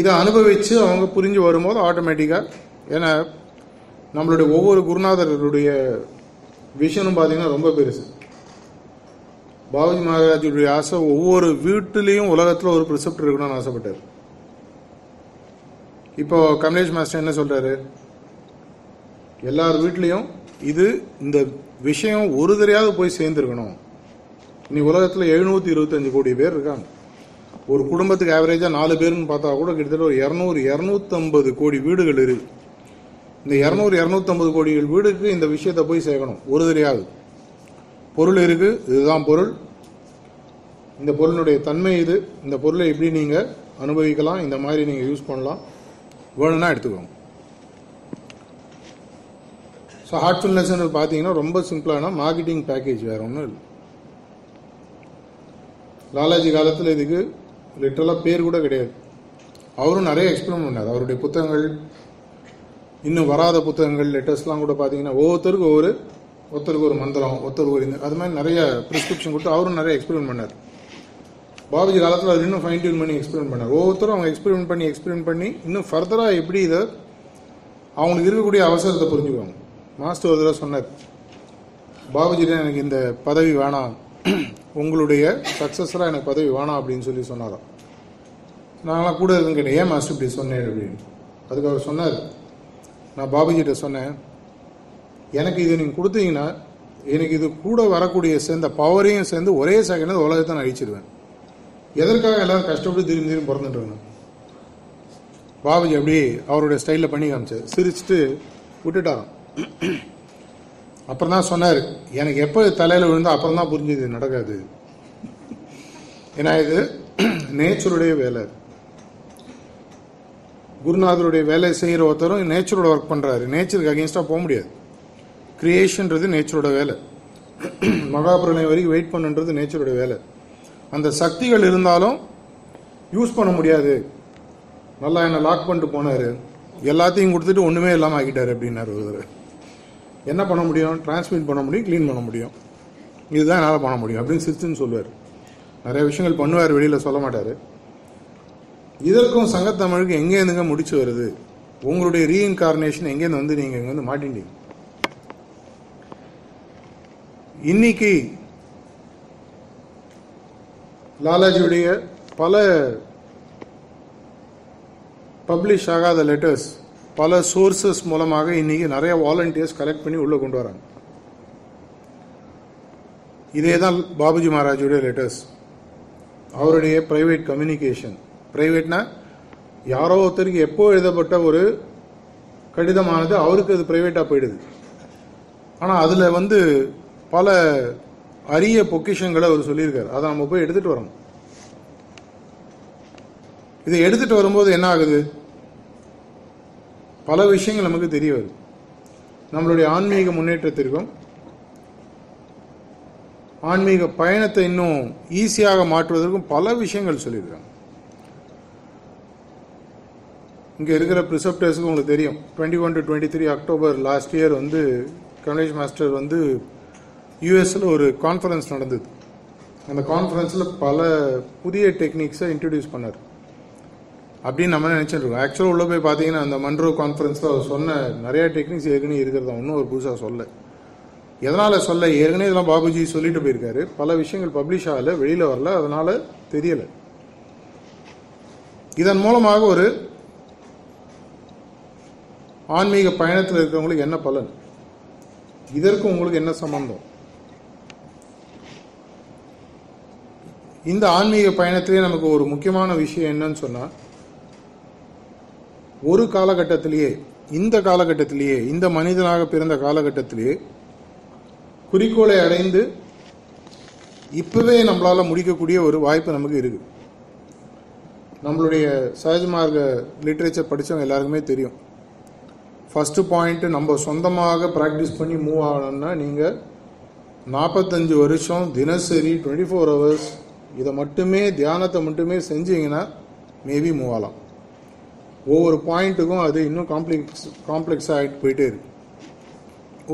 இதை அனுபவித்து அவங்க புரிஞ்சு வரும்போது ஆட்டோமேட்டிக்காக ஏன்னா நம்மளுடைய ஒவ்வொரு குருநாதர்களுடைய விஷனும் பார்த்தீங்கன்னா ரொம்ப பெருசு. பாபுஜி மகாராஜுடைய ஆசை ஒவ்வொரு வீட்டிலையும் உலகத்தில் ஒரு ப்ரிசெப்ட் இருக்கணும்னு ஆசைப்பட்டார் இப்போ கமலேஷ் மாஸ்டர் என்ன சொல்றாரு? எல்லார் வீட்லேயும் இது இந்த விஷயம் ஒரு தரையாவது போய் சேர்ந்துருக்கணும். நீ உலகத்தில் எழுநூத்தி இருபத்தஞ்சு கோடி பேர் இருக்காங்க. ஒரு குடும்பத்துக்கு ஆவரேஜா நாலு பேர்னு பார்த்தா கூட கிட்டத்தட்ட ஒரு இரநூறு இரநூத்தம்பது கோடி வீடுகள் இருக்கு. இந்த இரநூறு இரநூத்தம்பது கோடிகள் வீடுக்கு இந்த விஷயத்தை போய் சேர்க்கணும். ஒரு தெரியாது பொருள் இருக்கு இதுதான் பொருள். இந்த பொருளுடைய தன்மை இது. இந்த பொருளை எப்படி நீங்க அனுபவிக்கலாம் இந்த மாதிரி நீங்க யூஸ் பண்ணலாம். வேணும்னா எடுத்துக்கோங்க. ஸோ ஹார்ட்ஃபுல்னஸ் பார்த்தீங்கன்னா ரொம்ப சிம்பிளான மார்க்கெட்டிங் பேக்கேஜ் வேற ஒன்றும் இல்லை. லாலாஜி காலத்தில் இதுக்கு லிட்டரலாக பேர் கூட கிடையாது. அவரும் நிறைய எக்ஸ்பிளைன் பண்ணார். அவருடைய புத்தகங்கள் இன்னும் வராத புத்தகங்கள் லெட்டர்ஸ்லாம் கூட பார்த்தீங்கன்னா ஒவ்வொருத்தருக்கும் ஒவ்வொரு ஒருத்தருக்கு ஒரு மந்திரம் ஒருத்தருக்கு ஒரு இந்த அது மாதிரி நிறைய ப்ரிஸ்கிரிப்ஷன் கொடுத்து அவரும் நிறைய எக்ஸ்பிரிமெண்ட் பண்ணார். பாபுஜி காலத்தில் அது இன்னும் ஃபைன் டியூன் பண்ணி எக்ஸ்பிரிமெண்ட் பண்ணார். ஒவ்வொருத்தரும் அவங்க எக்ஸ்பிரிமெண்ட் பண்ணி எக்ஸ்பிரிமெண்ட் பண்ணி இன்னும் ஃபர்தராக எப்படி இதை அவங்களுக்கு இருக்கக்கூடிய அவசரத்தை புரிஞ்சுக்குவாங்க. மாஸ்டர் ஒரு தடவை சொன்னார் பாபுஜி எனக்கு இந்த பதவி வேணாம். உங்களுடைய சக்ஸஸராக எனக்கு பதவி வேணாம் அப்படின்னு சொல்லி சொன்னாராம். நாங்களாம் கூட இருந்து கேட்டேன் ஏன் மாஸ்டர் இப்படி சொன்னேன் அப்படின்னு. அதுக்கு அவர் சொன்னார் நான் பாபுஜிட்ட சொன்னேன் எனக்கு இது நீங்கள் கொடுத்தீங்கன்னா எனக்கு இது கூட வரக்கூடிய சேர்ந்த பவரையும் சேர்ந்து ஒரே செகண்ட் உலகத்தை நான் அழிச்சிடுவேன் எதற்காக எல்லாரும் கஷ்டப்பட்டு திரும்பி திரும்பி பிறந்துட்டு இருக்கணும் பாபுஜி அப்படி அவருடைய ஸ்டைலில் பண்ணி காமிச்சார். சிரிச்சுட்டு விட்டுட்டாராம். அப்புறம் தான் சொன்னார் எனக்கு எப்போ தலையில் விழுந்தோ அப்புறம் தான் புரிஞ்சுது நடக்காது. ஏன்னா இது நேச்சருடைய வேலை குருநாதருடைய வேலையை செய்கிற ஒருத்தரும் நேச்சரோட ஒர்க் பண்ணுறாரு நேச்சருக்கு அகேன்ஸ்டாக போக முடியாது. கிரியேஷன்றது நேச்சரோட வேலை. மகாபிரளயம் வரைக்கும் வெயிட் பண்ணுன்றது நேச்சரோட வேலை. அந்த சக்திகள் இருந்தாலும் யூஸ் பண்ண முடியாது. நல்லா என்னை லாக் பண்ணிட்டு போனார். எல்லாத்தையும் கொடுத்துட்டு ஒன்றுமே இல்லாமல் ஆக்கிட்டார் அப்படின்னார் ஒருவர் என்ன பண்ண முடியும்? டிரான்ஸ்மிட் பண்ண முடியும் க்ளீன் பண்ண முடியும். இதுதான் என்னால் பண்ண முடியும் அப்படின்னு சிரிச்சுன்னு சொல்லுவார். நிறைய விஷயங்கள் பண்ணுவார் வெளியில் சொல்ல மாட்டார். இதற்கும் சங்கத்தமிழுக்கு எங்கேருந்துங்க முடிச்சு வருது? உங்களுடைய ரீஇன்கார்னேஷன் எங்கேருந்து வந்து நீங்கள் இங்கே வந்து மாட்டிட்டீங்க? இன்னைக்கு லாலாஜியுடைய பல பப்ளிஷ் ஆகாத லெட்டர்ஸ் பல சோர்சஸ் மூலமாக இன்னைக்கு நிறைய வாலண்டியர்ஸ் கலெக்ட் பண்ணி உள்ள கொண்டு வராங்க. இதே தான் பாபுஜி மகாராஜுடைய லெட்டர்ஸ் அவருடைய பிரைவேட் கம்யூனிகேஷன் பிரைவேட்னா யாரோ ஒருத்தருக்கு எப்போ எழுதப்பட்ட ஒரு கடிதமானது அவருக்கு அது பிரைவேட்டாக போயிடுது. ஆனால் அதில் வந்து பல அரிய பொக்கிஷங்களை அவர் சொல்லியிருக்காரு. அதை நம்ம போய் எடுத்துகிட்டு வரோம். இதை எடுத்துட்டு வரும்போது என்ன ஆகுது? பல விஷயங்கள் நமக்கு தெரிய வருது. நம்மளுடைய ஆன்மீக முன்னேற்றத்திற்கும் ஆன்மீக பயணத்தை இன்னும் ஈஸியாக மாற்றுவதற்கும் பல விஷயங்கள் சொல்லியிருக்காங்க. இங்கே இருக்கிற ப்ரிசப்டர்ஸுக்கு உங்களுக்கு தெரியும். Twenty one to twenty three October last year வந்து கமலேஷ் மாஸ்டர் வந்து யூஎஸில் ஒரு கான்ஃபரன்ஸ் நடந்தது. அந்த கான்ஃபரன்ஸில் பல புதிய டெக்னிக்ஸை இன்ட்ரடியூஸ் பண்ணார். அப்படின்னு நம்ம நினைச்சிட்டு இருக்கோம் ஆக்சுவலாக உள்ளே போய் பார்த்தீங்கன்னா அந்த மன்றோ கான்ஃபரன்ஸில் அவர் சொன்ன நிறையா டெக்னிக்ஸ் ஏற்கனவே இருக்கிறதா ஒன்றும் ஒரு புதுசாக சொல்ல எதனால் சொல்ல ஏற்கனவே இதெல்லாம் பாபுஜி சொல்லிட்டு போயிருக்காரு. பல விஷயங்கள் பப்ளிஷ் ஆகலை வெளியில் வரல. அதனால் தெரியலை. இதன் மூலமாக ஒரு ஆன்மீக பயணத்தில் இருக்கிறவங்களுக்கு என்ன பலன்? இதற்கும் உங்களுக்கு என்ன சம்பந்தம்? இந்த ஆன்மீக பயணத்திலே நமக்கு ஒரு முக்கியமான விஷயம் என்னன்னு சொன்னால் ஒரு காலகட்டத்திலேயே இந்த காலகட்டத்திலேயே இந்த மனிதனாக பிறந்த காலகட்டத்திலேயே குறிக்கோளை அடைந்து இப்பவே நம்மளால் முடிக்கக்கூடிய ஒரு வாய்ப்பு நமக்கு இருக்குது. நம்மளுடைய சகஜமார்க்க லிட்ரேச்சர் படித்தவங்க எல்லாருக்குமே தெரியும். ஃபஸ்ட்டு பாயிண்ட் நம்ம சொந்தமாக ப்ராக்டிஸ் பண்ணி மூவ் ஆகணும்னா நீங்கள் நாற்பத்தஞ்சு வருஷம் தினசரி டுவெண்ட்டி ஃபோர் ஹவர்ஸ் இதை மட்டுமே தியானத்தை மட்டுமே செஞ்சீங்கன்னா மேபி மூவ் ஆகலாம். ஒவ்வொரு பாயிண்ட்டுக்கும் அது இன்னும் காம்ப்ளெக்ஸ் காம்ப்ளெக்ஸ் ஆகிட்டு போயிட்டே இருக்கு.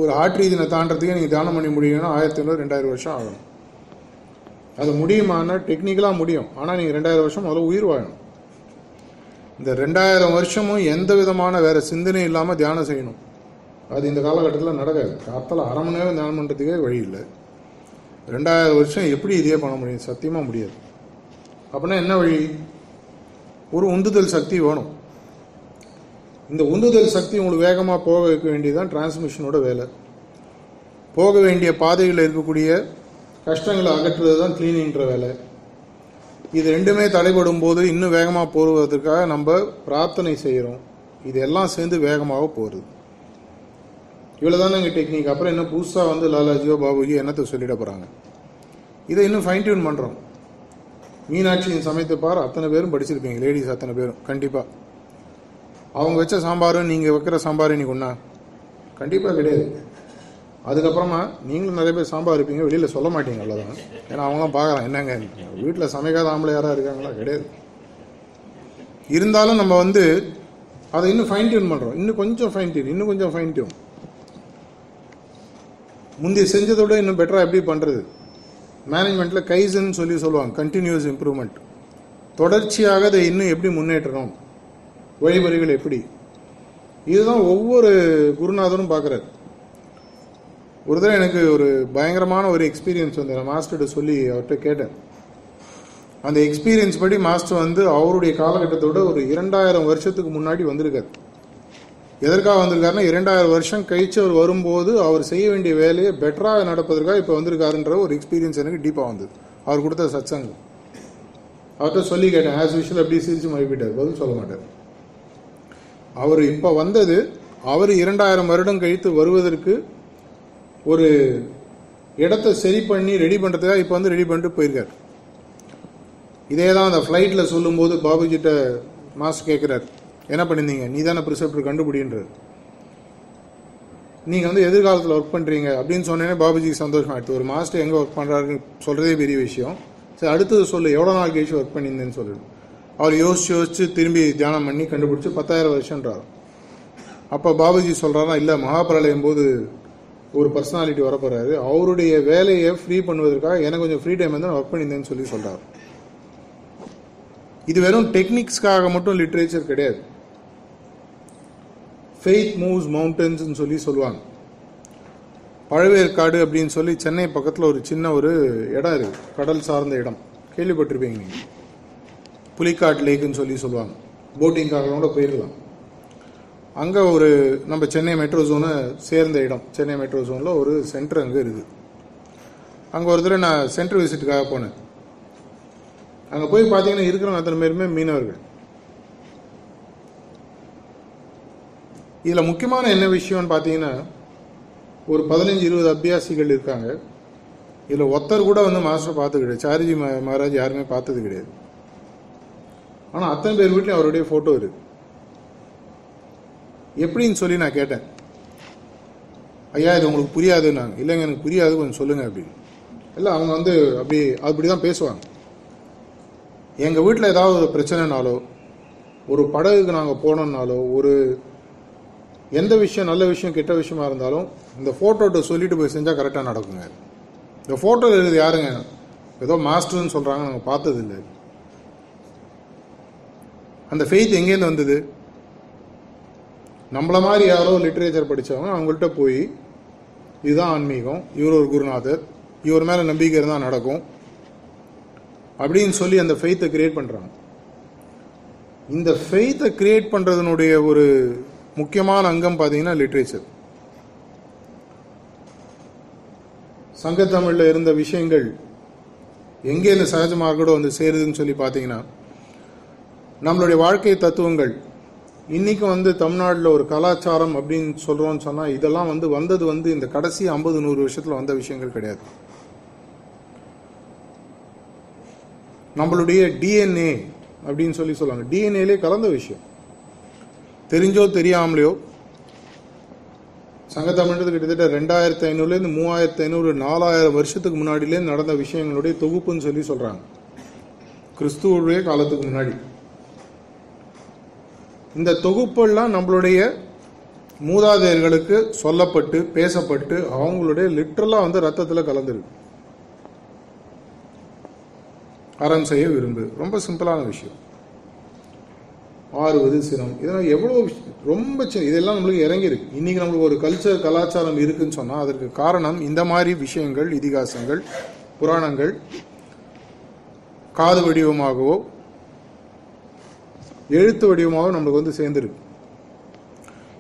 ஒரு ஹார்ட் ரீஜனை தாண்டறதுக்கு நீங்கள் தியானம் பண்ணி முடியும்னா ஆயிரத்தி ஐநூறு ரெண்டாயிரம் வருஷம் ஆகணும். அது முடியுமானா டெக்னிக்கலாக முடியும். ஆனால் நீங்கள் ரெண்டாயிரம் வருஷம் முதல்ல உயிர் வாழணும். இந்த ரெண்டாயிரம் வருஷமும் எந்த விதமான வேற சிந்தனை இல்லாமல் தியானம் செய்யணும். அது இந்த காலகட்டத்தில் நடக்காது. காத்தால் அரை மணி நேரம் தியானம் பண்ணுறதுக்கே வழி இல்லை. ரெண்டாயிரம் வருஷம் எப்படி இதே பண்ண முடியும்? சத்தியமாக முடியாது. அப்படின்னா என்ன வழி? ஒரு உந்துதல் சக்தி வேணும். இந்த உந்துதல் சக்தி உங்களுக்கு வேகமாக போக வைக்க வேண்டியதுதான் டிரான்ஸ்மிஷனோட வேலை. போக வேண்டிய பாதைகளில் இருக்கக்கூடிய கஷ்டங்களை அகற்றுறது தான் கிளீனிங்கிற வேலை. இது ரெண்டுமே தடைபடும் போது இன்னும் வேகமாக போடுவதற்காக நம்ம பிரார்த்தனை செய்கிறோம் இது எல்லாம் சேர்ந்து வேகமாக போகிறது இவ்வளோதானங்க டெக்னிக் அப்புறம் இன்னும் புதுசாக வந்து லாலாஜியோ பாபுஜியோ என்னத்தை சொல்லிட போகிறாங்க இதை இன்னும் ஃபைன் டியூன் பண்ணுறோம் மீனாட்சியின் சமைத்து பார் அத்தனை பேரும் படிச்சிருப்பீங்க. லேடிஸ் அத்தனை பேரும். கண்டிப்பாக அவங்க வச்ச சாம்பாரும் நீங்கள் வைக்கிற சாம்பார் இன்னைக்கு ஒன்றா கண்டிப்பாக கிடையாது. அதுக்கப்புறமா நீங்களும் நிறைய பேர் சாம்பார் இருப்பீங்க வெளியில் சொல்ல மாட்டீங்க அவ்வளோதான் ஏன்னா அவங்களாம் பார்க்கலாம் என்னங்க வீட்டில் சமைக்காத ஆம்பளை யாராக இருக்காங்களா? கிடையாது. இருந்தாலும் நம்ம வந்து அதை இன்னும் ஃபைன் டியூன் பண்ணுறோம் இன்னும் கொஞ்சம் ஃபைன் டியூன் இன்னும் கொஞ்சம் ஃபைன் டியூன் முந்தைய செஞ்சதை விட இன்னும் பெட்டராக எப்படி பண்ணுறது மேனேஜ்மெண்ட்டில் கைசன் சொல்லி சொல்லுவாங்க கண்டினியூஸ் இம்ப்ரூவ்மெண்ட் தொடர்ச்சியாக அதை இன்னும் எப்படி முன்னேற்றணும்? வழிமுறைகள் எப்படி? இதுதான் ஒவ்வொரு குருநாதரும் பார்க்குறாரு. ஒரு தடவை எனக்கு ஒரு பயங்கரமான ஒரு எக்ஸ்பீரியன்ஸ் வந்து நான் மாஸ்டர்கிட்ட சொல்லி அவர்கிட்ட கேட்டேன். அந்த எக்ஸ்பீரியன்ஸ் படி மாஸ்டர் வந்து அவருடைய காலகட்டத்தோட ஒரு இரண்டாயிரம் வருஷத்துக்கு முன்னாடி வந்திருக்காரு. எதற்காக வந்திருக்காருன்னா இரண்டாயிரம் வருஷம் கழிச்சு அவர் வரும்போது அவர் செய்ய வேண்டிய வேலையை பெட்டராக நடப்பதற்காக இப்போ வந்திருக்காருன்ற ஒரு எக்ஸ்பீரியன்ஸ் எனக்கு டீப்பாக வந்தது. அவர் கொடுத்த சத்சங்கம். அவர்கிட்ட சொல்லி கேட்டேன் ஆஸ் யூஷுவல் அப்படி சிரிச்சு மறுப்பிட்டார் பதில் சொல்ல மாட்டார். அவர் இப்போ வந்தது அவர் இரண்டாயிரம் வருடம் கழித்து வருவதற்கு ஒரு இடத்த சரி பண்ணி ரெடி பண்ணுறதுக்காக இப்போ வந்து ரெடி பண்ணிட்டு போயிருக்கார். இதே தான் அந்த ஃப்ளைட்டில் சொல்லும்போது பாபுஜிட்ட மாஸ் கேட்குறாரு என்ன பண்ணியிருந்தீங்க நீ தானே ப்ரிசெப்டர் கண்டுபிடின்றார். நீங்கள் வந்து எதிர்காலத்தில் ஒர்க் பண்ணுறீங்க அப்படின்னு சொன்னேனே பாபுஜிக்கு சந்தோஷம். ஆயிடுச்சு ஒரு மாஸ்டர் எங்கே ஒர்க் பண்ணுறாருன்னு சொல்கிறதே பெரிய விஷயம். சரி அடுத்தது சொல்லு எவ்வளோ நாள் கழிச்சு ஒர்க் பண்ணியிருந்தேன்னு சொல்லிடு அவர் யோசிச்சு யோசிச்சு திரும்பி தியானம் பண்ணி கண்டுபிடிச்சி பத்தாயிரம் வருஷன்றார் அப்போ பாபுஜி சொல்கிறாரா இல்லை மகாபிரளயம் போது ஒரு பர்சனாலிட்டி வரப்போறாரு. அவருடைய வேலையை ஃப்ரீ பண்ணுவதற்காக எனக்கு கொஞ்சம் ஃப்ரீ டைம் வந்து ஒர்க் பண்ணியிருந்தேன்னு சொல்லி சொல்கிறார் இது வெறும் டெக்னிக்ஸ்க்காக மட்டும் லிட்ரேச்சர் கிடையாது. ஃபெய்த் மூவ்ஸ் மவுண்டன்ஸ்னு சொல்லி சொல்லுவாங்க. பழவேற்காடு அப்படின்னு சொல்லி சென்னை பக்கத்தில் ஒரு சின்ன ஒரு இடம் இருக்கு. கடல் சார்ந்த இடம். கேள்விப்பட்டிருப்பீங்க நீங்கள் புலிக்காட் லேக்குன்னு சொல்லி சொல்லுவாங்க. போட்டிங்காக கூட போயிடலாம் அங்கே ஒரு நம்ம சென்னை மெட்ரோ ஜோனை சேர்ந்த இடம். சென்னை மெட்ரோ ஜோனில் ஒரு சென்டர் அங்கே இருக்குது. அங்கே ஒரு தடவை நான் சென்டர் விசிட்டுக்காக போனேன். அங்கே போய் பார்த்தீங்கன்னா இருக்கிறவங்க அத்தனை பேருமே மீனவர்கள். இதில் முக்கியமான என்ன விஷயம்னு பார்த்தீங்கன்னா ஒரு பதினஞ்சு இருபது அபியாசிகள் இருக்காங்க. இதில் ஒருத்தர் கூட வந்து மாஸ்டர் பார்த்தது கிடையாது. சாரிஜி மகாராஜ் யாருமே பார்த்தது கிடையாது. ஆனால் அத்தனை பேர் வீட்லையும் அவருடைய ஃபோட்டோ இருக்கு. எப்படின்னு சொல்லி நான் கேட்டேன். ஐயா இது உங்களுக்கு புரியாதுன்னாங்க இல்லைங்க எனக்கு புரியாது. கொஞ்சம் சொல்லுங்க அப்படின்னு இல்லை அவங்க வந்து அப்படி அப்படி தான் பேசுவாங்க. எங்கள் வீட்டில் ஏதாவது ஒரு பிரச்சனைனாலோ ஒரு படகுக்கு நாங்கள் போனோம்னாலோ ஒரு எந்த விஷயம் நல்ல விஷயம் கெட்ட விஷயமா இருந்தாலும் இந்த ஃபோட்டோட்ட சொல்லிட்டு போய் செஞ்சால் கரெக்டாக நடக்குங்க. இந்த ஃபோட்டோவில் இருக்குது யாருங்க? ஏதோ மாஸ்டர்னு சொல்கிறாங்க நாங்கள் பார்த்ததில்லை. அந்த ஃபெய்த் எங்கேருந்து வந்தது? நம்மள மாதிரி யாரோ லிட்ரேச்சர் படித்தவங்க அவங்கள்ட்ட போய் இதுதான் ஆன்மீகம். இவர் ஒரு குருநாதர். இவர் மேலே நம்பிக்கை இருந்தால் நடக்கும். அப்படின்னு சொல்லி அந்த ஃபெய்த்தை கிரியேட் பண்ணுறாங்க இந்த ஃபெய்த்தை கிரியேட் பண்ணுறதுனுடைய ஒரு முக்கியமான அங்கம் பார்த்தீங்கன்னா லிட்ரேச்சர் சங்கத்தமிழில் இருந்த விஷயங்கள் எங்கே இந்த சகஜ மார்க்கோட வந்து சேருதுன்னு சொல்லி பார்த்தீங்கன்னா நம்மளுடைய வாழ்க்கை தத்துவங்கள் இன்னைக்கு வந்து தமிழ்நாட்டில் ஒரு கலாச்சாரம் அப்படின்னு சொல்கிறோம்னு சொன்னால் இதெல்லாம் வந்து வந்தது வந்து இந்த கடைசி ஐம்பது நூறு வருஷத்தில் வந்த விஷயங்கள் கிடையாது. நம்மளுடைய டிஎன்ஏ அப்படின்னு சொல்லி சொல்லுவாங்க. டிஎன்ஏலே கலந்த விஷயம். தெரிஞ்சோ தெரியாமலையோ. சங்க தமிழ்ன்றது கிட்டத்தட்ட ரெண்டாயிரத்தி ஐநூறுலேருந்து மூவாயிரத்தி ஐநூறு நாலாயிரம் வருஷத்துக்கு முன்னாடியிலே நடந்த விஷயங்களுடைய தொகுப்புன்னு சொல்லி சொல்கிறாங்க கிறிஸ்துவுடைய காலத்துக்கு முன்னாடி. இந்த தொகுப்பெல்லாம் நம்மளுடைய மூதாதையர்களுக்கு சொல்லப்பட்டு பேசப்பட்டு அவங்களுடைய லிட்ரலா வந்து ரத்தத்தில் கலந்துருக்கு. அறம் செய்ய விரும்பு. ரொம்ப சிம்பிளான விஷயம். ஆறுவது சினம். இதெல்லாம் எவ்வளோ விஷயம்? ரொம்ப சின்ன இதெல்லாம் நம்மளுக்கு இறங்கியிருக்கு. இன்னைக்கு நம்மளுக்கு ஒரு கல்ச்சர் கலாச்சாரம் இருக்குன்னு சொன்னால் அதற்கு காரணம் இந்த மாதிரி விஷயங்கள் இதிகாசங்கள் புராணங்கள் காது வடிவமாகவோ எழுத்து வடிவமாக நம்மளுக்கு வந்து சேர்ந்துருக்கு.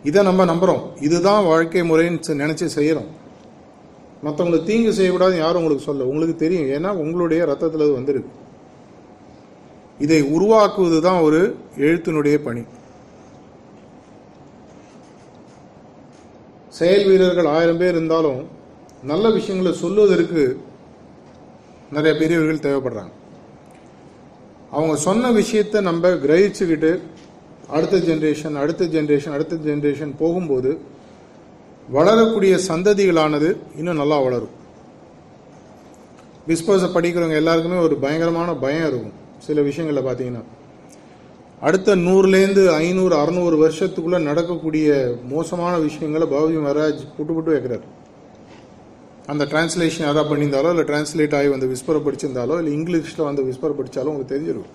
இதை நம்ம நம்புகிறோம் இதுதான் வாழ்க்கை முறைன்னு நினச்சி செய்கிறோம் மற்றவங்களுக்கு தீங்கு செய்யக்கூடாதுன்னு யாரும் உங்களுக்கு சொல்ல உங்களுக்கு தெரியும். ஏன்னா உங்களுடைய ரத்தத்தில் அது வந்திருக்கு. இதை உருவாக்குவது தான் ஒரு எழுத்தினுடைய பணி. செயல் வீரர்கள் ஆயிரம் பேர் இருந்தாலும் நல்ல விஷயங்களை சொல்லுவதற்கு நிறைய பெரியவர்கள் தேவைப்படுறாங்க. அவங்க சொன்ன விஷயத்தை நம்ம கிரகிச்சுக்கிட்டு அடுத்த ஜென்ரேஷன் அடுத்த ஜென்ரேஷன் அடுத்த ஜென்ரேஷன் போகும்போது வளரக்கூடிய சந்ததிகளானது இன்னும் நல்லா வளரும். பிஸ்போஸை படிக்கிறவங்க எல்லாருக்குமே ஒரு பயங்கரமான பயம் இருக்கும் சில விஷயங்களில் பார்த்தீங்கன்னா அடுத்த நூறுலேருந்து ஐநூறு அறநூறு வருஷத்துக்குள்ளே நடக்கக்கூடிய மோசமான விஷயங்களை பாபுஜி மகாராஜ் புட்டு புட்டு வைக்கிறார். அந்த டிரான்ஸ்லேஷன் யாராவது பண்ணியிருந்தாலோ இல்லை டிரான்ஸ்லேட் ஆகி வந்து விஸ்பரை படிச்சிருந்தாலோ இல்லை இங்கிலீஷில் வந்து விஸ்பரை படித்தாலும் உங்களுக்கு தெரிஞ்சிடும்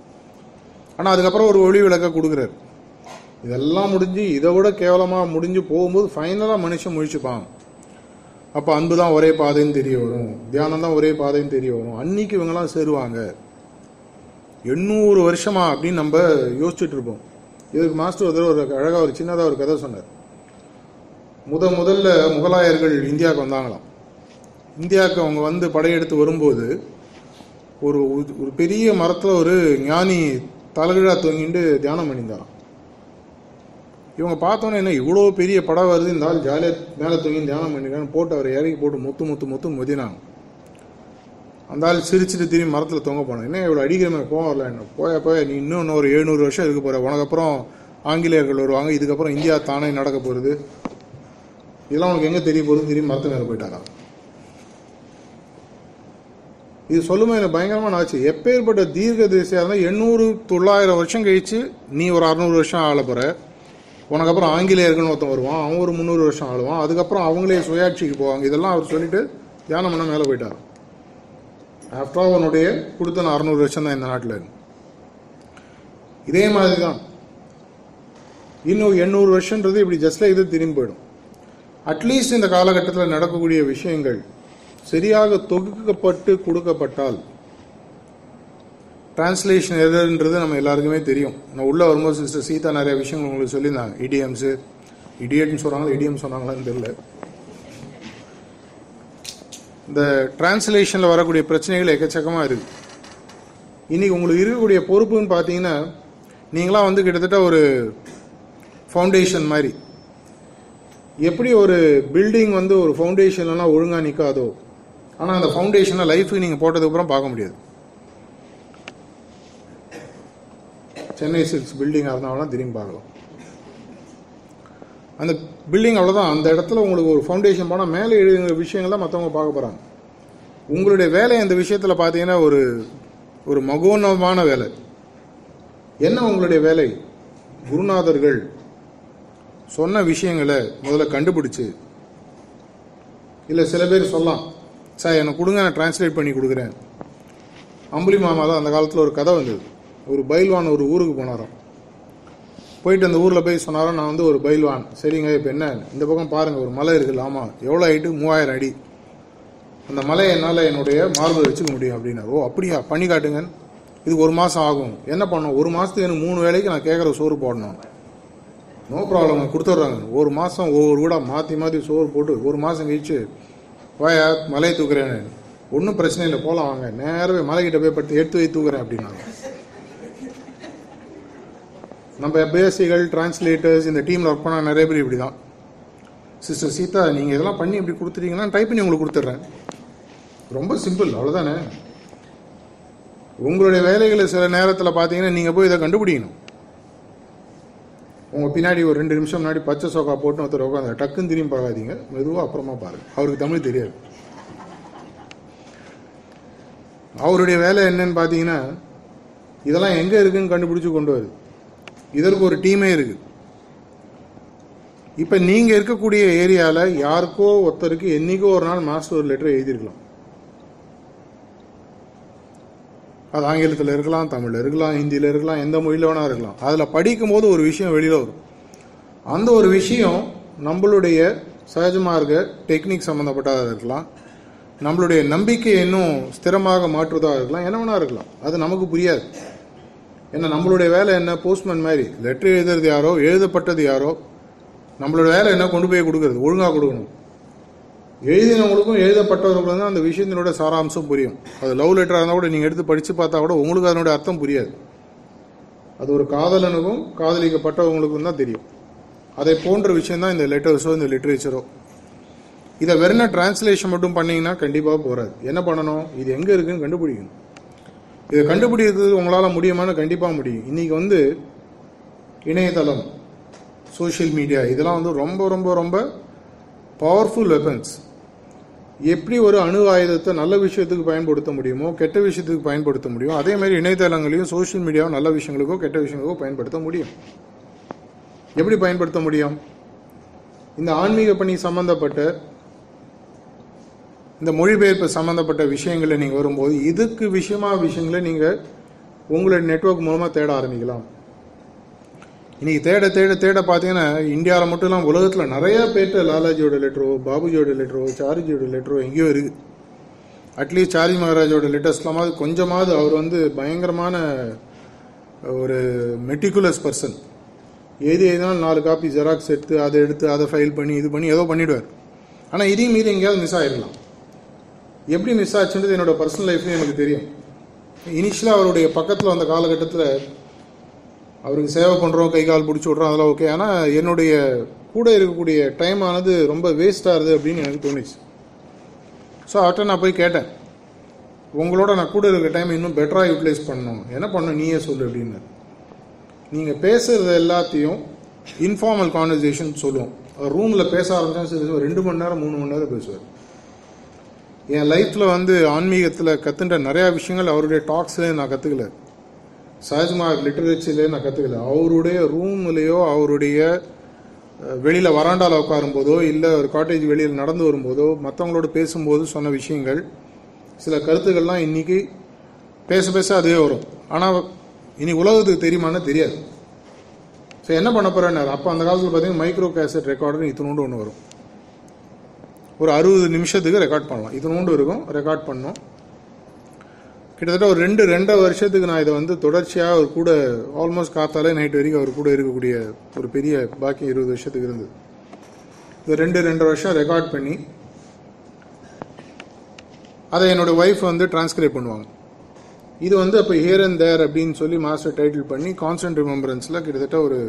ஆனால் அதுக்கப்புறம் ஒரு ஒளி விளக்க கொடுக்குறாரு. இதெல்லாம் முடிஞ்சு இதை விட கேவலமாக முடிஞ்சு போகும்போது ஃபைனலாக மனுஷன் முழிச்சுப்பான். அப்போ அன்பு தான் ஒரே பாதைன்னு தெரிய வரும். தியானம் தான் ஒரே பாதைன்னு தெரிய வரும். அன்னைக்கு இவங்கெல்லாம் சேருவாங்க. எண்ணூறு வருஷமா அப்படின்னு நம்ம யோசிச்சுட்டு இருப்போம். இதுக்கு மாஸ்டர் ஒரு தடவை ஒரு அழகாக ஒரு சின்னதாக ஒரு கதை சொன்னார். முத முதல்ல முகலாயர்கள் இந்தியாவுக்கு வந்தாங்களாம். இந்தியாவுக்கு அவங்க வந்து படையெடுத்து வரும்போது ஒரு ஒரு பெரிய மரத்தில் ஒரு ஞானி தலைகீழா தொங்கிட்டு தியானம் பண்ணியிருந்தாராம். இவங்க பார்த்தோன்னே என்ன இவ்வளோ பெரிய படம் வருது இந்த ஆள் ஜாலியாக மேலே தூங்கி தியானம் பண்ணிருக்கான்னு போட்டு அவரை இறக்கி போட்டு முத்து முத்து முத்து முதினாங்க. அந்த ஆள் சிரிச்சுட்டு திரும்பி மரத்தில் தொங்க போனோம் என்ன இவ்வளோ அடிக்கிற மாதிரி கோவம் வரல என்ன? போய போய நீ இன்னும் இன்னொரு ஒரு எழுநூறு வருஷம் இருக்க போகிற உனக்கு அப்புறம் ஆங்கிலேயர்கள் வருவாங்க இதுக்கப்புறம் இந்தியா தானே நடக்க போகிறது இதெல்லாம் உனக்கு எங்கே தெரிய போகுதுன்னு திரும்பி மரத்து மேலே போயிட்டாரான் இது சொல்லுமே எனக்கு பயங்கரமான ஆச்சு எப்பேற்பட்ட தீர்க்க தரிசியாக இருந்தால் எண்ணூறு தொள்ளாயிரம் வருஷம் கழிச்சு நீ ஒரு அறநூறு வருஷம் ஆள போகிற உனக்கு அப்புறம் ஆங்கிலேயர்கள்னு ஒருத்தன் வருவான். அவன் ஒரு முந்நூறு வருஷம் ஆளுவான். அதுக்கப்புறம் அவங்களே சுயாட்சிக்கு போவாங்க. இதெல்லாம் அவர் சொல்லிட்டு தியானம் பண்ண மேலே போயிட்டார். ஆஃப்டர் ஆல் அவனுடைய கொடுத்த அறநூறு வருஷம் தான் இந்த நாட்டில் இருக்கு. இதே மாதிரி தான் இன்னும் எண்ணூறு வருஷன்றது இப்படி ஜஸ்ட் இது திரும்பி போயிடும். அட்லீஸ்ட் இந்த காலகட்டத்தில் நடக்கக்கூடிய விஷயங்கள் சரியாக தொகுக்கப்பட்டு கொடுக்கப்பட்டால் டிரான்ஸ்லேஷன் எதுன்றது நம்ம எல்லாருக்குமே தெரியும். நான் உள்ளே வரும்போது சிஸ்டர் சீதா நிறைய விஷயங்கள் உங்களுக்கு சொல்லியிருந்தாங்க. இடிஎம்ஸு இடியட்னு சொல்கிறாங்களா இடிஎம் சொன்னாங்களான்னு தெரியல. இந்த டிரான்ஸ்லேஷனில் வரக்கூடிய பிரச்சனைகள் எக்கச்சக்கமாக இருக்குது இன்றைக்கி உங்களுக்கு இருக்கக்கூடிய பொறுப்புன்னு பார்த்தீங்கன்னா நீங்களாம் வந்து கிட்டத்தட்ட ஒரு ஃபவுண்டேஷன் மாதிரி. எப்படி ஒரு பில்டிங் வந்து ஒரு ஃபவுண்டேஷன்லாம் ஒழுங்காக நிற்காதோ ஆனால் அந்த ஃபவுண்டேஷனை லைஃபுக்கு நீங்கள் போட்டதுக்கப்புறம் பார்க்க முடியாது. சென்னை சில்க்ஸ் பில்டிங்காக இருந்தாலும் திரும்பி பார்க்கலாம். அந்த பில்டிங் அவ்வளோதான் அந்த இடத்துல உங்களுக்கு ஒரு ஃபவுண்டேஷன் போனால் மேலே எழுதுகிற விஷயங்கள்லாம் மற்றவங்க பார்க்க போகிறாங்க உங்களுடைய வேலை இந்த விஷயத்தில் பார்த்தீங்கன்னா ஒரு ஒரு மகோன்னதமான வேலை. என்ன உங்களுடைய வேலை? குருநாதர்கள் சொன்ன விஷயங்களை முதல்ல கண்டுபிடிச்சு இல்லை சில பேர் சொல்லலாம். சார் எனக்கு கொடுங்க நான் டிரான்ஸ்லேட் பண்ணி கொடுக்குறேன். அம்புலி மாமா தான் அந்த காலத்தில் ஒரு கதை வந்தது. ஒரு பைல்வான் ஒரு ஊருக்கு போனாராம். போயிட்டு அந்த ஊரில் போய் சொன்னாரோ நான் வந்து ஒரு பைல்வான். சரிங்க இப்போ என்ன? இந்த பக்கம் பாருங்கள் ஒரு மலை இருக்குல்ல ஆமாம் எவ்வளோ ஹைட்டு மூவாயிரம் அடி. அந்த மலையை என்னால் என்னுடைய மார்பை வச்சுக்க முடியும் அப்படின்னாரு. ஓ அப்படியா? பண்ணி காட்டுங்க இதுக்கு ஒரு மாதம் ஆகும். என்ன பண்ணணும்? ஒரு மாதத்துக்கு எனக்கு மூணு வேளைக்கு நான் கேட்குற சோறு போடணும். நோ ப்ராப்ளம் கொடுத்துட்றாங்க. ஒரு மாதம் ஒவ்வொரு கூட மாற்றி மாற்றி சோறு போட்டு ஒரு மாதம் கழிச்சு வாயா மலையை தூக்குறேன்னு. ஒன்றும் பிரச்சனை இல்லை போகலாம் வாங்க. நேரவே மலைக்கிட்ட போய் படுத்து எடுத்து வை தூக்குறேன் அப்படின்னாங்க. நம்ம பேசிகள் டிரான்ஸ்லேட்டர்ஸ் இந்த டீமில் ஒர்க் பண்ண நிறைய பேர் இப்படி தான் சிஸ்டர் சீதா நீங்கள் இதெல்லாம் பண்ணி இப்படி கொடுத்துட்டீங்கன்னா டைப் பண்ணி உங்களுக்கு கொடுத்துட்றேன். ரொம்ப சிம்பிள் அவ்வளோதானே உங்களுடைய வேலைகளை சில நேரத்தில் பார்த்தீங்கன்னா நீங்கள் போய் இதை கண்டுபிடிக்கணும். உங்கள் பின்னாடி ஒரு ரெண்டு நிமிஷம் முன்னாடி பச்சை சோக்கா போட்டு ஒருத்தர் உட்காந்து டக்குன்னு திரும்பி பார்க்காதீங்க. மெதுவாக அப்புறமா பாருங்க. அவருக்கு தமிழ் தெரியாது. அவருடைய வேலை என்னன்னு பார்த்தீங்கன்னா இதெல்லாம் எங்கே இருக்குன்னு கண்டுபிடிச்சு கொண்டு வருது. இதற்கு ஒரு டீமே இருக்கு. இப்போ நீங்கள் இருக்கக்கூடிய ஏரியாவில் யாருக்கோ ஒருத்தருக்கு என்னைக்கோ ஒரு நாள் மாஸ்டர் ஒரு லெட்டர் எழுதியிருக்கலாம். அது ஆங்கிலத்தில் இருக்கலாம் தமிழில் இருக்கலாம் ஹிந்தியில் இருக்கலாம் எந்த மொழியில் வேணா இருக்கலாம். அதில் படிக்கும்போது ஒரு விஷயம் வெளியில் வரும். அந்த ஒரு விஷயம் நம்மளுடைய சகஜமாக இருக்க டெக்னிக் சம்மந்தப்பட்டதாக இருக்கலாம். நம்மளுடைய நம்பிக்கையை இன்னும் ஸ்திரமாக மாற்றுவதாக இருக்கலாம். என்ன வேணா இருக்கலாம். அது நமக்கு புரியாது. ஏன்னா நம்மளுடைய வேலை என்ன? போஸ்ட்மேன் மாதிரி. லெட்டர் எழுதுறது யாரோ எழுதப்பட்டது யாரோ நம்மளோட வேலை என்ன? கொண்டு போய் கொடுக்குறது ஒழுங்காக கொடுக்கணும். எழுதினவங்களுக்கும் எழுதப்பட்டவர்களுக்கும் தான் அந்த விஷயத்தினோட சாராம்சம் புரியும். அது லவ் லெட்டராக இருந்தால் கூட நீங்கள் எடுத்து படித்து பார்த்தா கூட உங்களுக்கு அதனுடைய அர்த்தம் புரியாது. அது ஒரு காதலனுக்கும் காதலிக்கப்பட்டவங்களுக்கும் தான் தெரியும். அதை போன்ற விஷயம் தான் இந்த லெட்டர்ஸோ இந்த லிட்ரேச்சரோ இதை வெறும் டிரான்ஸ்லேஷன் மட்டும் பண்ணிங்கன்னா கண்டிப்பாக போகாது என்ன பண்ணணும்? இது எங்கே இருக்குன்னு கண்டுபிடிக்கணும். இதை கண்டுபிடிக்கிறது உங்களால் முடியுமான்னு கண்டிப்பாக முடியும். இன்றைக்கி வந்து இணையதளம் சோஷியல் மீடியா இதெல்லாம் வந்து ரொம்ப ரொம்ப ரொம்ப பவர்ஃபுல் வெப்பன்ஸ் எப்படி ஒரு அணு ஆயுதத்தை நல்ல விஷயத்துக்கு பயன்படுத்த முடியுமோ கெட்ட விஷயத்துக்கு பயன்படுத்த முடியும் அதே மாதிரி இணையதளங்களையும் சோஷியல் மீடியாவும் நல்ல விஷயங்களுக்கோ கெட்ட விஷயங்களுக்கோ பயன்படுத்த முடியும். எப்படி பயன்படுத்த முடியும்? இந்த ஆன்மீக பணி சம்பந்தப்பட்ட இந்த மொழிபெயர்ப்பு சம்பந்தப்பட்ட விஷயங்களை நீங்கள் வரும்போது இதுக்கு விஷயமா விஷயங்களை நீங்கள் உங்களுடைய நெட்வொர்க் மூலமாக தேட ஆரம்பிக்கலாம். இன்னைக்கு தேட தேட தேட பார்த்தீங்கன்னா இந்தியாவில் மட்டும் இல்லாமல் உலகத்தில் நிறைய பேர்ட்ட லாலாஜியோட லெட்டரோ பாபுஜியோட லெட்டரோ சாரிஜியோட லெட்டரோ எங்கேயோ இருக்குது அட்லீஸ்ட் சாரி மகாராஜோட லெட்டர்ஸ்லாமாவது கொஞ்சமாவது அவர் வந்து பயங்கரமான ஒரு மெட்டிகுலஸ் பர்சன் எது எதுனாலும் நாலு காப்பி ஜெராக்ஸ் எடுத்து அதை எடுத்து அதை ஃபைல் பண்ணி இது பண்ணி ஏதோ பண்ணிவிடுவார் ஆனால் இதையும் மீறி எங்கேயாவது மிஸ் ஆகிடலாம் எப்படி மிஸ் ஆச்சுன்றது என்னோடய பர்சனல் லைஃப்லேயும் எனக்கு தெரியும். இனிஷியலாக அவருடைய பக்கத்தில் வந்த காலகட்டத்தில் அவருக்கு சேவை பண்ணுறோம் கை கால் பிடிச்சி விட்றோம் அதெல்லாம் ஓகே ஆனால் என்னுடைய கூட இருக்கக்கூடிய டைம் ஆனது ரொம்ப வேஸ்ட் ஆகுது அப்படின்னு எனக்கு தோணுச்சு. ஸோ அவர்கிட்ட நான் போய் கேட்டேன். உங்களோட நான் கூட இருக்கிற டைம் இன்னும் பெட்டராக யூட்டிலைஸ் பண்ணணும். என்ன பண்ணணும் நீயே சொல்லு அப்படின்னு. நீங்கள் பேசுறது எல்லாத்தையும் இன்ஃபார்மல் கான்வர்சேஷன் சொல்லுவோம். ரூமில் பேச ஆரம்பிச்சா சரி ஒரு ரெண்டு மணி நேரம் மூணு மணி நேரம் பேசுவார். என் லைஃப்பில் வந்து ஆன்மீகத்தில் கற்றுன்ற நிறையா விஷயங்கள் அவருடைய டாக்ஸ்லேயே நான் கற்றுக்கல சஹஜ்மார்க் லிட்டரேச்சர்லேயே நான் கற்றுக்கல அவருடைய ரூம்லேயோ அவருடைய வெளியில் வராண்டாவில் உட்காரும்போதோ இல்லை ஒரு காட்டேஜ் வெளியில் நடந்து வரும்போதோ மற்றவங்களோட பேசும்போது சொன்ன விஷயங்கள் சில கருத்துக்கள்லாம் இன்னைக்கு பேச பேச அதே வரும். ஆனால் இனி உலகத்துக்கு தெரியுமான்னு தெரியாது. ஸோ என்ன பண்ண போகிறேன்னாரு அப்போ அந்த காலத்தில் பார்த்தீங்கன்னா மைக்ரோ கேசட் ரெக்கார்டுன்னு இத்தினோண்டு ஒன்று வரும். ஒரு அறுபது நிமிஷத்துக்கு ரெக்கார்ட் பண்ணலாம். இத்தினோண்டு இருக்கும். ரெக்கார்ட் பண்ணோம். கிட்டத்தட்ட ஒரு ரெண்டு ரெண்டரை வருஷத்துக்கு நான் இதை வந்து தொடர்ச்சியாக அவர் கூட ஆல்மோஸ்ட் காத்தாலே நைட் வரைக்கும் அவர் கூட இருக்கக்கூடிய ஒரு பெரிய பாக்கி இருபது வருஷத்துக்கு இருந்தது. இது ரெண்டு ரெண்டரை வருஷம் ரெக்கார்ட் பண்ணி அதை என்னோட ஒய்ஃப் வந்து டிரான்ஸ்கிரைப் பண்ணுவாங்க. இது வந்து அப்போ ஹியர் அண்ட் தேர் அப்படின்னு சொல்லி மாஸ்டர் டைட்டில் பண்ணி கான்ஸ்டன்ட் ரிமெம்பரன்ஸில் கிட்டத்தட்ட ஒரு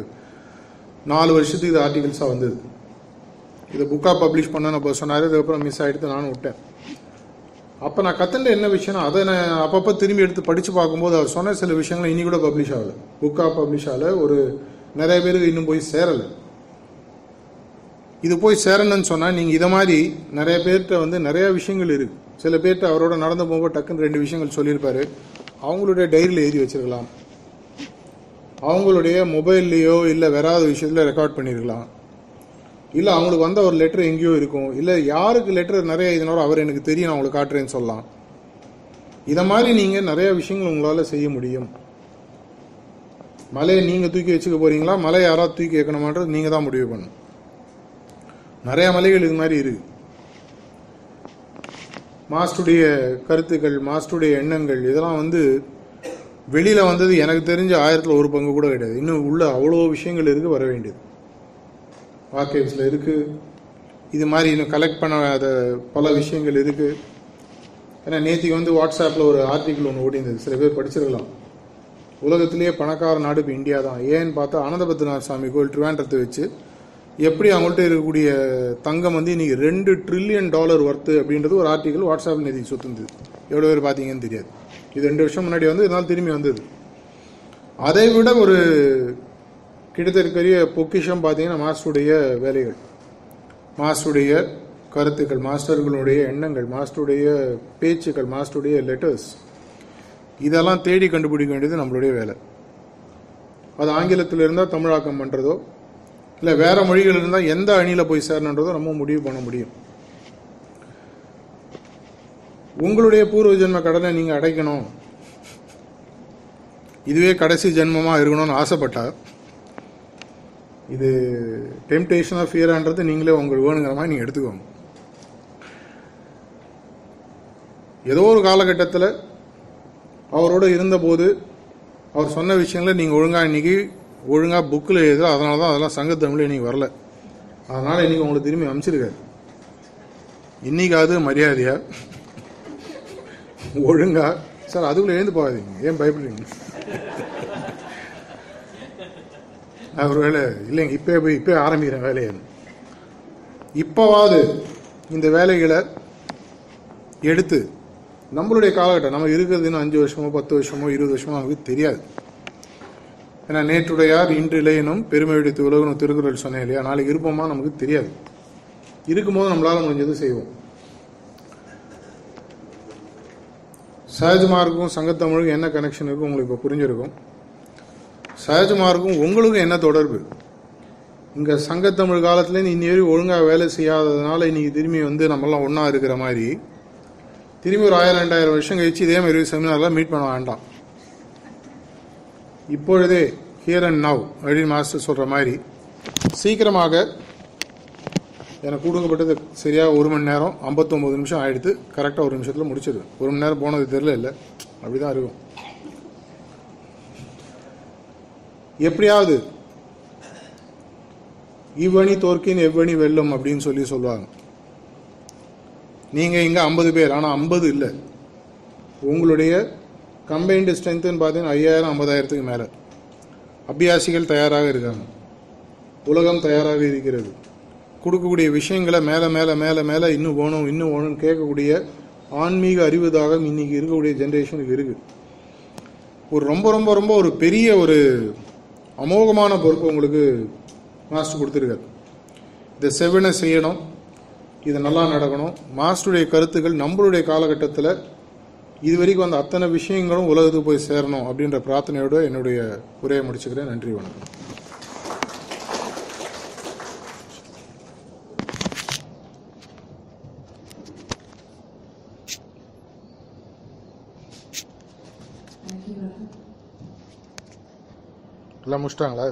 நாலு வருஷத்துக்கு இது ஆர்டிகல்ஸாக வந்தது. இதை புக்காக பப்ளிஷ் பண்ண அப்போ சொன்னார் அதுக்கப்புறம் மிஸ் ஆகிடுத்து நானும் விட்டேன். அப்போ நான் கற்றுண்ட என்ன விஷயம்னா அதை நான் அப்பப்போ திரும்பி எடுத்து படித்து பார்க்கும்போது அவர் சொன்ன சில விஷயங்கள் இனி கூட பப்ளிஷ் ஆகலை. புக்காக பப்ளிஷ் ஆகலை. ஒரு நிறைய பேருக்கு இன்னும் போய் சேரலை. இது போய் சேரணும்னு சொன்னால் நீங்கள் இதை மாதிரி நிறைய பேர்கிட்ட வந்து நிறைய விஷயங்கள் இருக்குது சில பேர்கிட்ட அவரோட நடந்து போகும்போது டக்குன்னு ரெண்டு விஷயங்கள் சொல்லியிருப்பாரு. அவங்களுடைய டைரியில் எழுதி வச்சிருக்கலாம். அவங்களுடைய மொபைல்லையோ இல்லை வேறாவது விஷயத்தில் ரெக்கார்ட் பண்ணியிருக்கலாம் இல்லை அவங்களுக்கு வந்த ஒரு லெட்டர் எங்கேயோ இருக்கும். இல்லை யாருக்கு லெட்டர் நிறைய எழுதினாரோ அவர் எனக்கு தெரியும் நான் உங்களுக்கு காட்டுறேன்னு சொல்லலாம். இதை மாதிரி நீங்கள் நிறைய விஷயங்கள் உங்களால் செய்ய முடியும். மலையை நீங்கள் தூக்கி வச்சுக்க போகிறீங்களா மலை யாராவது தூக்கி வைக்கணுமான்றது நீங்கள் தான் முடிவு பண்ணும் நிறையா மலைகள் இது மாதிரி இருக்கு. மாஸ்டருடைய கருத்துக்கள் மாஸ்டருடைய எண்ணங்கள் இதெல்லாம் வந்து வெளியில் வந்தது எனக்கு தெரிஞ்ச ஆயிரத்தில் ஒரு பங்கு கூட கிடையாது. இன்னும் உள்ள அவ்வளோ விஷயங்கள் இருக்கு வர வேண்டியது. ஆர்கைவ்ஸில் இருக்குது இது மாதிரி இன்னும் கலெக்ட் பண்ணாத பல விஷயங்கள் இருக்குது ஏன்னா நேற்றுக்கு வந்து வாட்ஸ்அப்பில் ஒரு ஆர்டிக்கிள் ஒன்று ஓடிந்தது சில பேர் படிச்சிருக்கலாம். உலகத்திலேயே பணக்கார நாடு இப்போ இந்தியா தான். ஏன்னு பார்த்தா அனந்தபத்ரநாத் சாமி கோயில் ட்ரிவாண்டத்தை வச்சு எப்படி அவங்கள்ட்ட இருக்கக்கூடிய தங்கம் வந்து இன்னைக்கு ரெண்டு ட்ரில்லியன் டாலர் ஒர்த்து அப்படின்றது ஒரு ஆர்டிக்கல் வாட்ஸ்அப் நேற்றுக்கு சொத்துந்தது எவ்வளோ பேர் பார்த்தீங்கன்னு தெரியாது. இது ரெண்டு வருஷம் முன்னாடி வந்து இதனால் திரும்பி வந்தது. அதை விட ஒரு கிட்டத்தட்ட பொக்கிஷம் பார்த்தீங்கன்னா மாஸ்டருடைய வேலைகள். மாஸ்டருடைய கருத்துக்கள் மாஸ்டர்களுடைய எண்ணங்கள் மாஸ்டருடைய பேச்சுக்கள் மாஸ்டருடைய லெட்டர்ஸ் இதெல்லாம் தேடி கண்டுபிடிக்க வேண்டியது நம்மளுடைய வேலை. அது ஆங்கிலத்தில் இருந்தால் தமிழாக்கம் பண்ணுறதோ இல்லை வேறு மொழிகள் இருந்தால் எந்த அணியில் போய் சேரணுன்றதோ நம்ம முடிவு பண்ண முடியும். உங்களுடைய பூர்வ ஜென்ம கடனை நீங்கள் அடைக்கணும். இதுவே கடைசி ஜென்மமாக இருக்கணும்னு ஆசைப்பட்டா இது டெம்டேஷன் ஆஃப் ஃபியரான்றது நீங்களே உங்களுக்கு வேணுங்கிற மாதிரி நீங்கள் எடுத்துக்கோங்க. ஏதோ ஒரு காலகட்டத்தில் அவரோட இருந்தபோது அவர் சொன்ன விஷயங்களை நீங்கள் ஒழுங்காக இன்னைக்கு ஒழுங்காக புக்கில் எழுத அதனால தான் அதெல்லாம் சங்கத்தமிழ் இன்னைக்கு வரல. அதனால் இன்னைக்கு உங்களுக்கு திரும்பி அமைச்சிருக்காரு இன்னைக்காவது மரியாதையா? ஒழுங்கா? சார் அதுக்குள்ளே எழுந்து போகாதீங்க. ஏன் பயப்படுறீங்க? அவர் வேலை இல்லைங்க இப்போ போய் இப்போ ஆரம்பிக்கிறேன் வேலையை. இப்போவாது இந்த வேலைகளை எடுத்து நம்மளுடைய காலகட்டம் நம்ம இருக்கிறது இன்னும் அஞ்சு வருஷமோ பத்து வருஷமோ இருபது வருஷமோ நமக்கு தெரியாது. ஏன்னா நேற்றுடையார் இன்று இளையனும் பெருமை விடுத்து உலகணும் திருக்குறள் சொன்னேன் இல்லையா? நாளைக்கு இருப்போமா நமக்கு தெரியாது. இருக்கும்போது நம்மளால் முடிஞ்சது செய்வோம். சஹஜ்மார்க்கும் சங்கத்தமிழுக்கும் என்ன கனெக்ஷன் இருக்கும் உங்களுக்கு இப்போ புரிஞ்சிருக்கும். சகஜமாருக்கும் உங்களுக்கும் என்ன தொடர்பு? இங்கே சங்கத்தமிழ் காலத்துலேருந்து இன்னி வரையும் ஒழுங்காக வேலை செய்யாததுனால இன்னைக்கு திரும்பி வந்து நம்மலாம் ஒன்றா இருக்கிற மாதிரி. திரும்பி ஒரு ஆயிரம் ரெண்டாயிரம் வருஷம் கழிச்சு இதே மாதிரி செமினார்லாம் மீட் பண்ண வேண்டாம். இப்பொழுதே ஹியர் அண்ட் நவ் அப்படின்னு மாஸ்டர் சொல்கிற மாதிரி சீக்கிரமாக எனக்கு கொடுக்கப்பட்டது சரியாக ஒரு மணி நேரம் 59 நிமிஷம் ஆயிடுத்து கரெக்டாக ஒரு நிமிஷத்தில் முடிச்சிடுவேன் ஒரு மணி நேரம் போனது தெரியல இல்லை. அப்படி தான் இருக்கும். எப்படியாவது இவ்வணி தோற்கின் எவ்வணி வெல்லும் அப்படின்னு சொல்லி சொல்லுவாங்க. நீங்கள் இங்கே ஐம்பது பேர் ஆனால் ஐம்பது இல்லை. உங்களுடைய கம்பைன்டு ஸ்ட்ரென்த்துன்னு பார்த்தீங்கன்னா ஐயாயிரம் ஐம்பதாயிரத்துக்கு மேலே. அபியாசிகள் தயாராக இருக்காங்க. உலகம் தயாராக இருக்கிறது. கொடுக்கக்கூடிய விஷயங்களை மேலே மேலே மேலே மேலே இன்னும் வேணும் இன்னும் வேணும்னு கேட்கக்கூடிய ஆன்மீக அறிவு தாகம் இன்னைக்கு இருக்கக்கூடிய ஜென்ரேஷனுக்கு இருக்குது ஒரு ரொம்ப ரொம்ப ரொம்ப ஒரு பெரிய ஒரு அமோகமான பொறுப்பு உங்களுக்கு மாஸ்டர் கொடுத்துருக்காரு. இதை செவ்வனை செய்யணும். இது நல்லா நடக்கணும். மாஸ்டருடைய கருத்துக்கள் நம்மளுடைய காலகட்டத்தில் இது வரைக்கும் வந்த அத்தனை விஷயங்களும் உலகத்துக்கு போய் சேரணும் அப்படின்ற பிரார்த்தனையோடு என்னுடைய உரையை முடிச்சுக்கிறேன். நன்றி வணக்கம். எல்லாம் முடிச்சிட்டாங்களா?